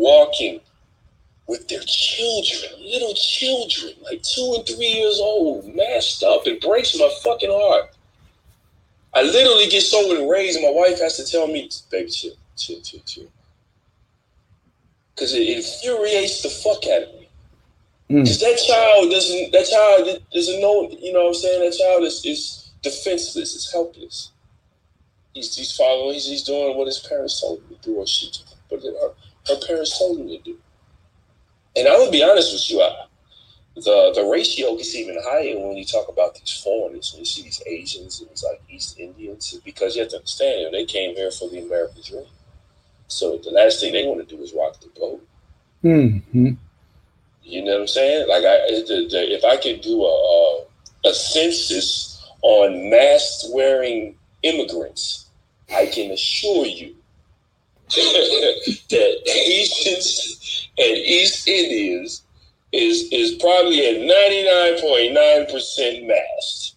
walking with their children, little children, like two and three years old, masked up. It breaks my fucking heart. I literally get so enraged, and my wife has to tell me, baby, chill, chill, chill, chill. Because it infuriates the fuck out of me. Mm. Because that child doesn't, that child doesn't know, you know what I'm saying? That child is, is defenseless, is helpless. He's, he's following, he's, he's doing what his parents told him to do, or she, but her, her parents told him to do. And I would be honest with you, I, the the ratio gets even higher when you talk about these foreigners, when you see these Asians and these like East Indians, because you have to understand, you know, they came here for the American dream. So the last thing they want to do is rock the boat. Mm-hmm. You know what I'm saying? Like, I the, the, if I could do a, a a census on mask wearing immigrants, I can assure you that Asians and East Indians is is probably at 99.9% masked.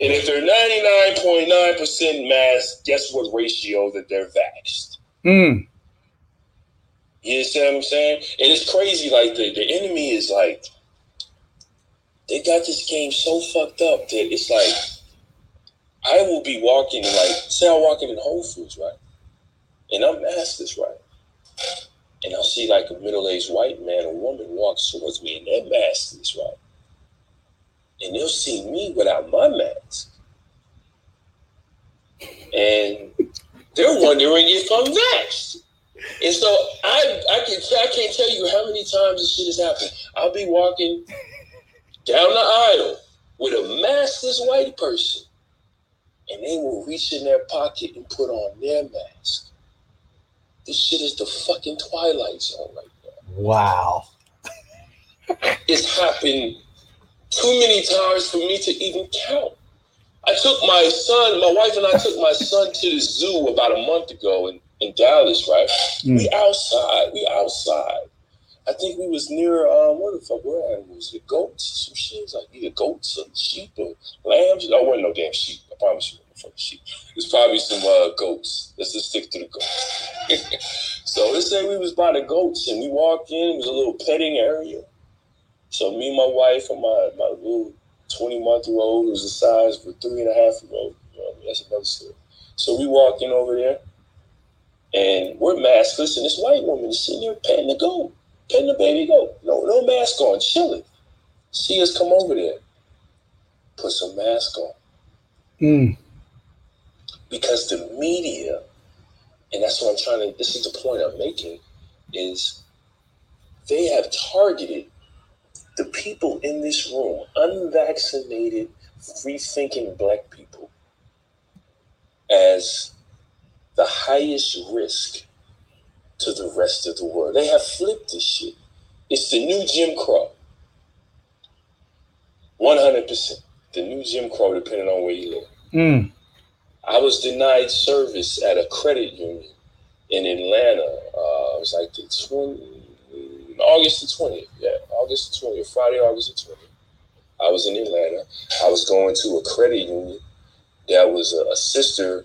And if they're 99.9% masked, guess what ratio that they're vaxxed? Mm. You understand what I'm saying? And it's crazy, like the, the enemy is like they got this game so fucked up that it's like I will be walking like say I'm walking in Whole Foods, right? And I'm maskless, right? And I'll see like a middle-aged white man or woman walks towards me and they're maskless, right? And they'll see me without my mask. And they're wondering if I'm vaxxed. And so I I can I can't tell you how many times this shit has happened. I'll be walking down the aisle with a maskless white person. and they will reach in their pocket and put on their mask. This shit is the fucking Twilight Zone right now. Wow. It's happened too many times for me to even count. I took my son, my wife and I took my son to the zoo about a month ago in, in Dallas, right? Mm. We outside, we outside. I think we was near um what the fuck where I was it goats some shit? Like either goats or sheep or lambs. Oh, wasn't no damn sheep. I promise you, It's probably some uh, goats. Let's just stick to the goats. so let's say we was by the goats and we walked in. It was a little petting area. So me and my wife and my my little twenty month old was the size of a three and a half year old. You know, that's another story. So we walked in over there, and we're maskless, and this white woman is sitting there petting the goat, petting the baby goat. No, no mask on, chilling. See us come over there, put some mask on Mm. Because the media, and that's what I'm trying to. This is the point I'm making, is they have targeted the people in this room, unvaccinated, free thinking black people, as the highest risk to the rest of the world. They have flipped this shit. It's the new Jim Crow. 100%. The new Jim Crow, depending on where you live. Mm. I was denied service at a credit union in Atlanta. Uh, it was like the 20, August the 20th. Yeah, August the 20th, Friday, August the 20th. I was in Atlanta. I was going to a credit union that was a, a sister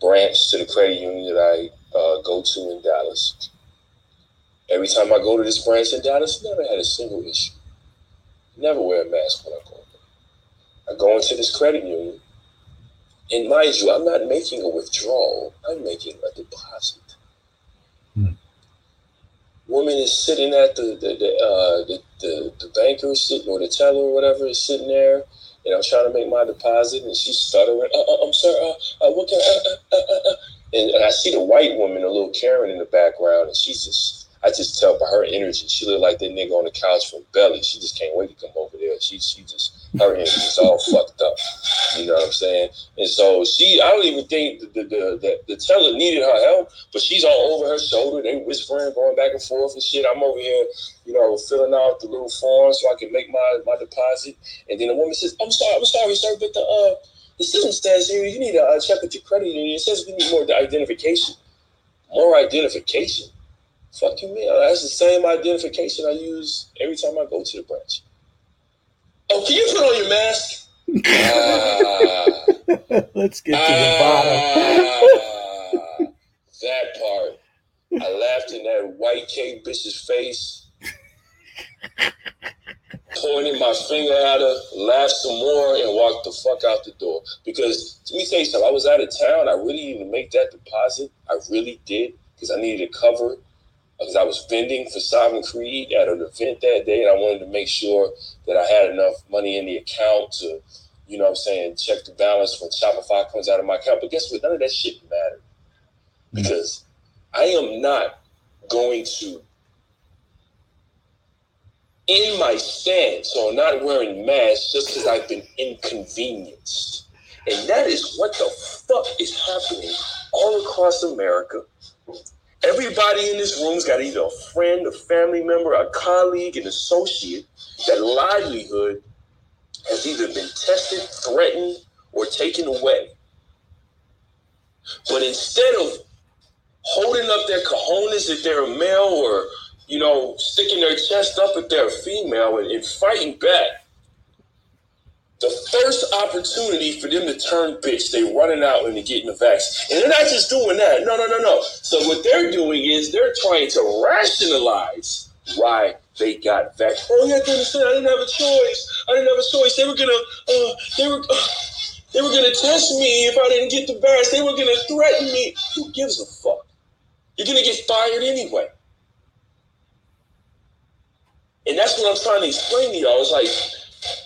branch to the credit union that I uh, go to in Dallas. Every time I go to this branch in Dallas, never had a single issue. Never wear a mask when I go there. I go into this credit union, and mind you, I'm not making a withdrawal. I'm making a deposit. Woman is sitting at the the the, uh, the, the the banker is sitting or the teller or whatever is sitting there, and I'm trying to make my deposit, and she's stuttering. Uh, uh, I'm sorry. Uh, uh, what can? Uh, uh, uh, uh, uh. And, and I see the white woman, a little Karen in the background, and she's just. I just tell by her energy, she look like that nigga on the couch from Belly. She just can't wait to come over there. She she just her energy is all fucked up. You know what I'm saying? And so she, I don't even think the the, the, the, teller needed her help, but she's all over her shoulder. They whispering, going back and forth and shit. I'm over here, you know, filling out the little form so I can make my, my deposit. And then the woman says, I'm sorry, I'm sorry, sir, but the uh the system says here you need to uh, check with your credit union. It says we need more identification. More identification. Fuck you, man. That's the same identification I use every time I go to the branch. Oh, can you put on your mask? Ah. Let's get to the bottom. Ah, that part. I laughed in that white cake bitch's face, pointed my finger at her, laughed some more, and walked the fuck out the door. Because let me tell you something, I was out of town. I really needed to make that deposit. I really did, because I needed to cover because I was vending for Sovereign Creed at an event that day, and I wanted to make sure that I had enough money in the account to, you know what I'm saying, check the balance when Shopify comes out of my account. But guess what? None of that shit mattered. Because I am not going to in my stance on not wearing masks just because I've been inconvenienced. And that is what the fuck is happening all across America. Everybody in this room's got either a friend, a family member, a colleague, an associate that livelihood has either been tested, threatened, or taken away. But instead of holding up their cojones if they're a male or, you know, sticking their chest up if they're a female and, and fighting back, the first opportunity for them to turn bitch, they're running out and they're getting the vaccine. And they're not just doing that. No, no, no, no. So what they're doing is they're trying to rationalize why they got vaccinated. Oh, understand, I didn't have a choice. I didn't have a choice. They were gonna, uh, they were, uh, they were gonna test me if I didn't get the vaccine. They were gonna threaten me. Who gives a fuck? You're gonna get fired anyway. And that's what I'm trying to explain to y'all. It's like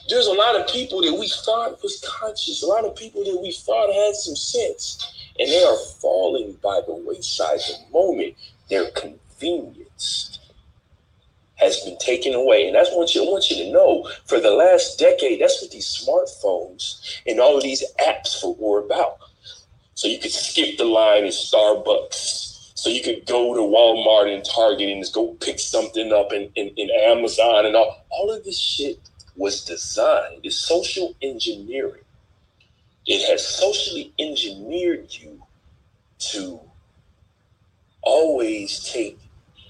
there's a lot of people that we thought was conscious, a lot of people that we thought had some sense, and they are falling by the wayside the moment they're convenienced. has been taken away. And that's what you, I want you to know. For the last decade, that's what these smartphones and all of these apps were about. So you could skip the line at Starbucks. So you could go to Walmart and Target and just go pick something up in, in, in Amazon and all. All of this shit was designed. It's social engineering. It has socially engineered you to always take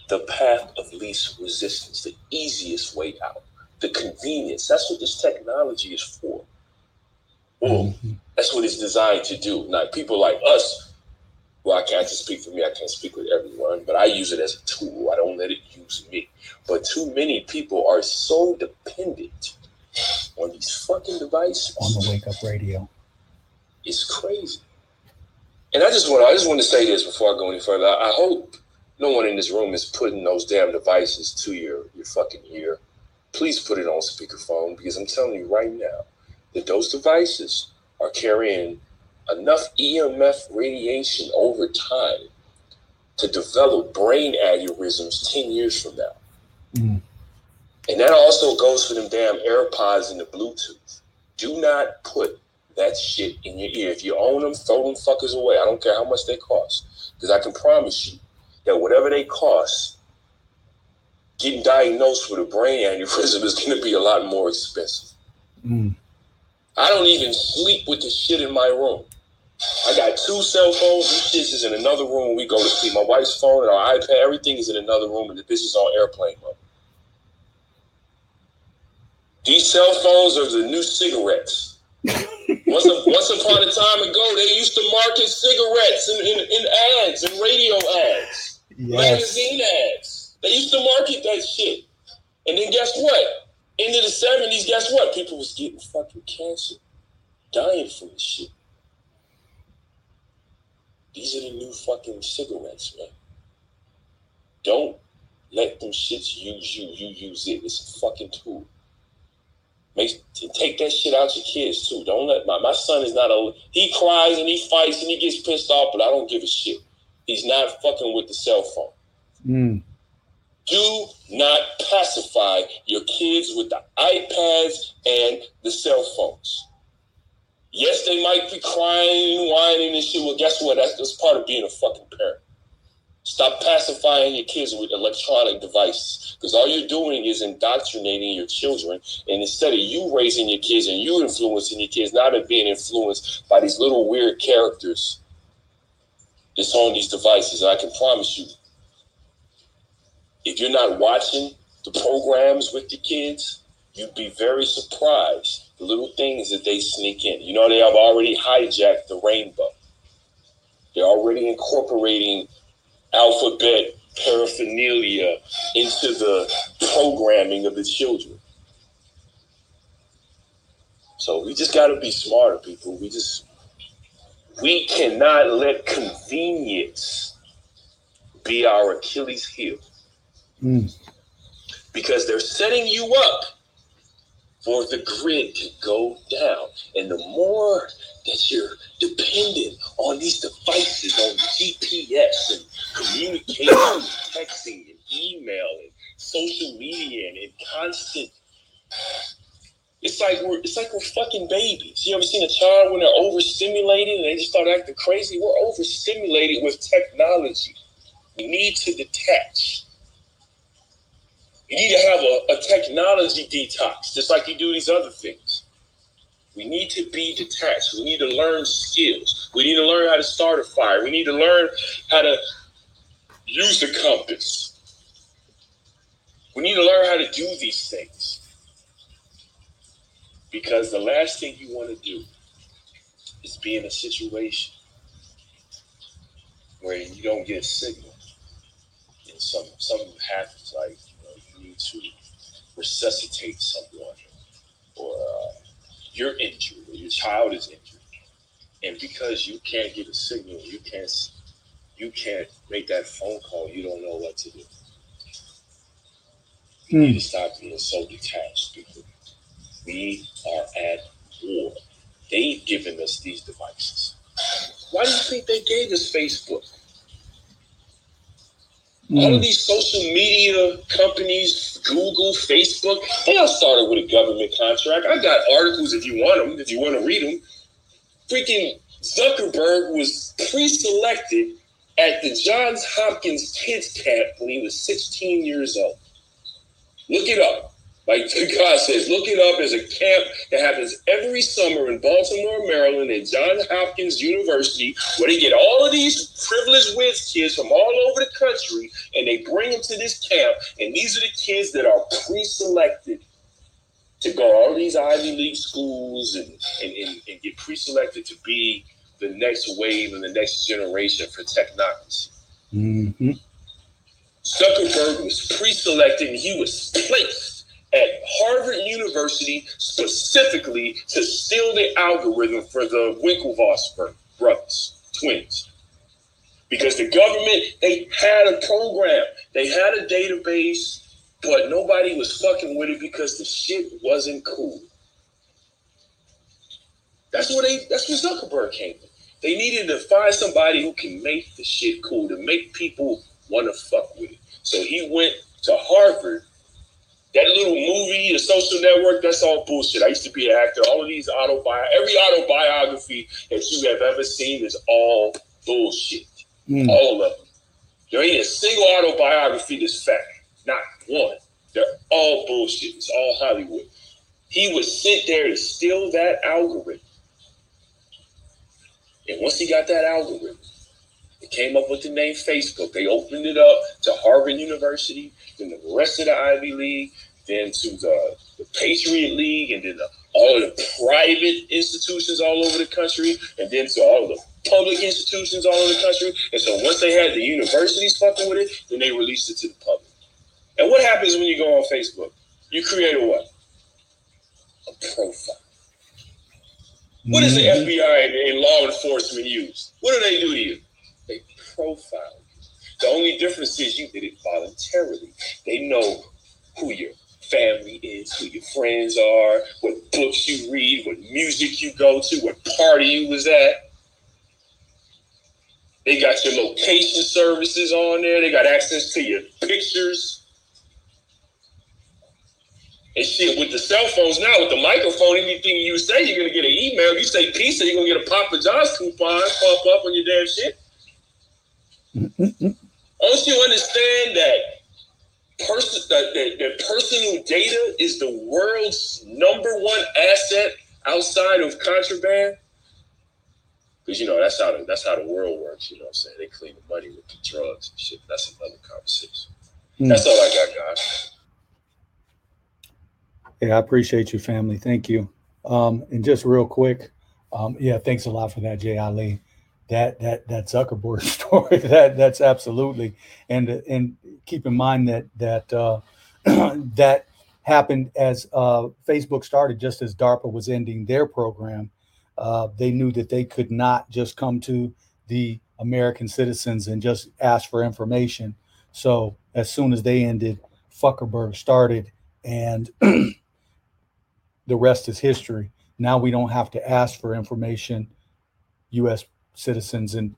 the path of least resistance, the easiest way out, the convenience. That's what this technology is for. Well, mm-hmm. that's what it's designed to do. Now, people like us, well, I can't just speak for me, I can't speak with everyone, but I use it as a tool. I don't let it use me. But too many people are so dependent on these fucking devices. On the wake up radio. It's crazy. And I just want I just want to say this before I go any further. I, I hope no one in this room is putting those damn devices to your your fucking ear. Please put it on speakerphone because I'm telling you right now that those devices are carrying enough EMF radiation over time to develop brain aneurysms 10 years from now. Mm. And that also goes for them damn AirPods and the Bluetooth. Do not put that shit in your ear. If you own them, throw them fuckers away. I don't care how much they cost. Because I can promise you that whatever they cost, getting diagnosed with a brain aneurysm is going to be a lot more expensive. Mm. I don't even sleep with the shit in my room. I got two cell phones. This shits is in another room we go to sleep. My wife's phone and our iPad, everything is in another room, and the bitch is on airplane mode. These cell phones are the new cigarettes. once, a, once upon a time ago, they used to market cigarettes in, in, in ads and radio ads, Yes. magazine ads. They used to market that shit. And then guess what? Into the 70s, guess what? People was getting fucking cancer, dying from this shit. These are the new fucking cigarettes, man. Don't let them shits use you. You use it. It's a fucking tool. Make take that shit out your kids too. Don't let my my son is not a he cries and he fights and he gets pissed off, but I don't give a shit. He's not fucking with the cell phone. Mm. Do not pacify your kids with the iPads and the cell phones. Yes, they might be crying and whining and shit. Well, guess what? That's, that's part of being a fucking parent. Stop pacifying your kids with electronic devices because all you're doing is indoctrinating your children. And instead of you raising your kids and you influencing your kids, now they're being influenced by these little weird characters that's on these devices. And I can promise you, if you're not watching the programs with the kids, you'd be very surprised the little things that they sneak in. You know, they have already hijacked the rainbow. They're already incorporating alphabet paraphernalia into the programming of the children. So we just got to be smarter, people. We just we cannot let convenience be our Achilles heel Mm. because they're setting you up for the grid to go down. And the more that you're dependent on these devices, on GPS and communication, texting and email and social media and, and constant. It's like we're it's like we're fucking babies. You ever seen a child when they're overstimulated and they just start acting crazy? We're overstimulated with technology. We need to detach. You need to have a, a technology detox, just like you do these other things. We need to be detached. We need to learn skills. We need to learn how to start a fire. We need to learn how to use the compass. We need to learn how to do these things. Because the last thing you want to do is be in a situation where you don't get a signal and some something happens like you, know, you need to resuscitate someone or uh, you're injured or your child is injured. And because you can't get a signal you can't you can't make that phone call you don't know what to do. You need to hmm. stop being so detached people we are at war. They've given us these devices. Why do you think they gave us facebook All of hmm. these social media companies, Google, Facebook, they all started with a government contract. I got articles if you want them, if you want to read them. Freaking Zuckerberg was pre-selected at the Johns Hopkins Kids Camp when he was 16 years old. Look it up. Like God says, look it up as a camp that happens every summer in Baltimore, Maryland, at Johns Hopkins University, where they get all of these privileged whiz kids from all over the country and they bring them to this camp. And these are the kids that are pre-selected to go to all these Ivy League schools and, and, and, and get pre-selected to be the next wave and the next generation for technocracy. hmm Zuckerberg was pre-selected and he was placed at Harvard University specifically to steal the algorithm for the Winklevoss brothers, twins. Because the government, they had a program, they had a database, but nobody was fucking with it because the shit wasn't cool. That's what they that's where Zuckerberg came. They needed to find somebody who can make the shit cool, to make people want to fuck with it. So he went to Harvard. That little movie, The Social Network, that's all bullshit. I used to be an actor. All of these autobi every autobiography that you have ever seen is all bullshit. Mm. All of them. There ain't a single autobiography that's fact. Not one. They're all bullshit. It's all Hollywood. He was sent there to steal that algorithm. And once he got that algorithm, they came up with the name Facebook. They opened it up to Harvard University, then the rest of the Ivy League, then to the, the Patriot League, and then the, all of the private institutions all over the country, and then to all of the public institutions all over the country. And so once they had the universities fucking with it, then they released it to the public. And what happens when you go on Facebook? You create a what? A profile. What does the Mhm. FBI and, and law enforcement use? What do they do to you? They profile you. The only difference is you did it voluntarily. They know who your family is, who your friends are, what books you read, what music you go to, what party you was at. They got your location services on there. They got access to your pictures. And shit, with the cell phones now, with the microphone, anything you say, you're gonna get an email. If you say pizza, you're gonna get a Papa John's coupon pop up on your damn shit. Don't you understand that person that, that, that personal data is the world's number one asset outside of contraband? Because you know that's how the, that's how the world works. You know what I'm saying? They clean the money with the drugs and shit. That's another conversation. Mm. That's all I got, guys. Yeah, I appreciate you, family. Thank you. Um, and just real quick, um, yeah, thanks a lot for that, Jay Ali. That that that Zuckerberg story, that that's absolutely, and and keep in mind that that uh, that happened as uh, Facebook started, just as DARPA was ending their program. Uh, they knew that they could not just come to the American citizens and just ask for information. So as soon as they ended, Fuckerberg started, and the rest is history. Now we don't have to ask for information. U.S. citizens and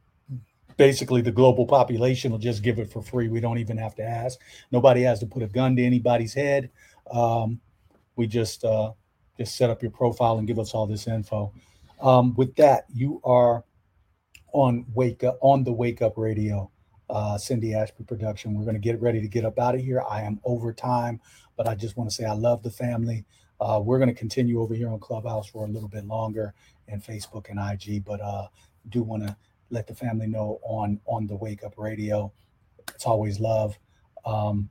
basically the global population will just give it for free. We don't even have to ask. Nobody has to put a gun to anybody's head. Um, we just uh, just set up your profile and give us all this info. Um, with that, you are on wake up on the wake up radio uh, cindy ashby production we're going to get ready to get up out of here i am over time but i just want to say i love the family uh, we're going to continue over here on clubhouse for a little bit longer and facebook and ig but uh, do want to let the family know on on the wake up radio. It's always love. Um,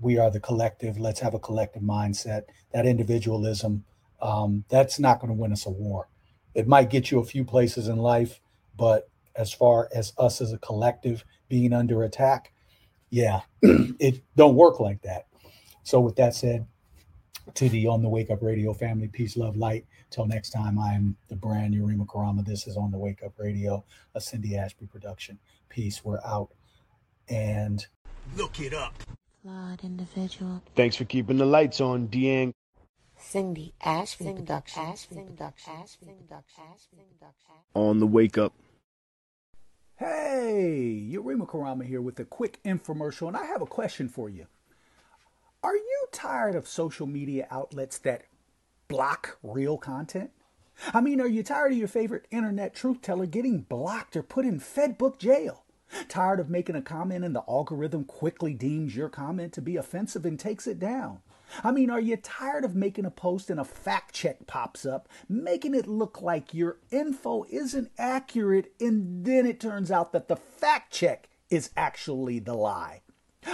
we are the collective. Let's have a collective mindset. That individualism um, that's not going to win us a war. It might get you a few places in life but as far as us as a collective being under attack yeah it don't work like that. So with that said to the on the wake up radio family peace love light till next time i am the brand Yurima karama this is on the wake up radio a cindy ashby production peace we're out and Look it up. Flawed individual. Thanks for keeping the lights on, Deang. Cindy Ashby production. On the wake up. Hey, Yurima Karama here with a quick infomercial, and I have a question for you. Are you tired of social media outlets that block real content? I mean, are you tired of your favorite internet truth teller getting blocked or put in Fedbook jail? Tired of making a comment and the algorithm quickly deems your comment to be offensive and takes it down? I mean, are you tired of making a post and a fact check pops up, making it look like your info isn't accurate, and then it turns out that the fact check is actually the lie?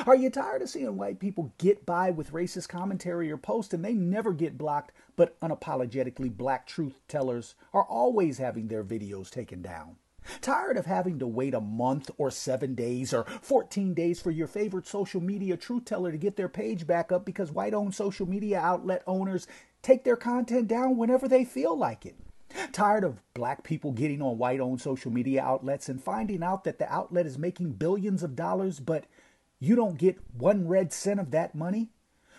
Are you tired of seeing white people get by with racist commentary or posts and they never get blocked, but unapologetically black truth tellers are always having their videos taken down? Tired of having to wait a month or seven days or 14 days for your favorite social media truth teller to get their page back up because white owned social media outlet owners take their content down whenever they feel like it? Tired of black people getting on white owned social media outlets and finding out that the outlet is making billions of dollars, but you don't get one red cent of that money?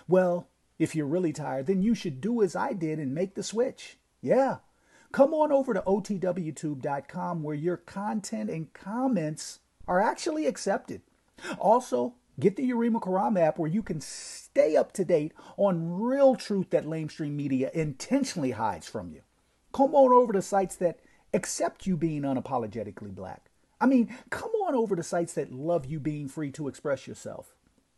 Well, if you're really tired, then you should do as I did and make the switch. Yeah, come on over to otwtube.com where your content and comments are actually accepted. Also, get the Yurima Karam app where you can stay up to date on real truth that lamestream media intentionally hides from you. Come on over to sites that accept you being unapologetically black. I mean, come on over to sites that love you being free to express yourself.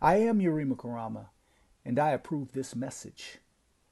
I am Yurima Karama, and I approve this message.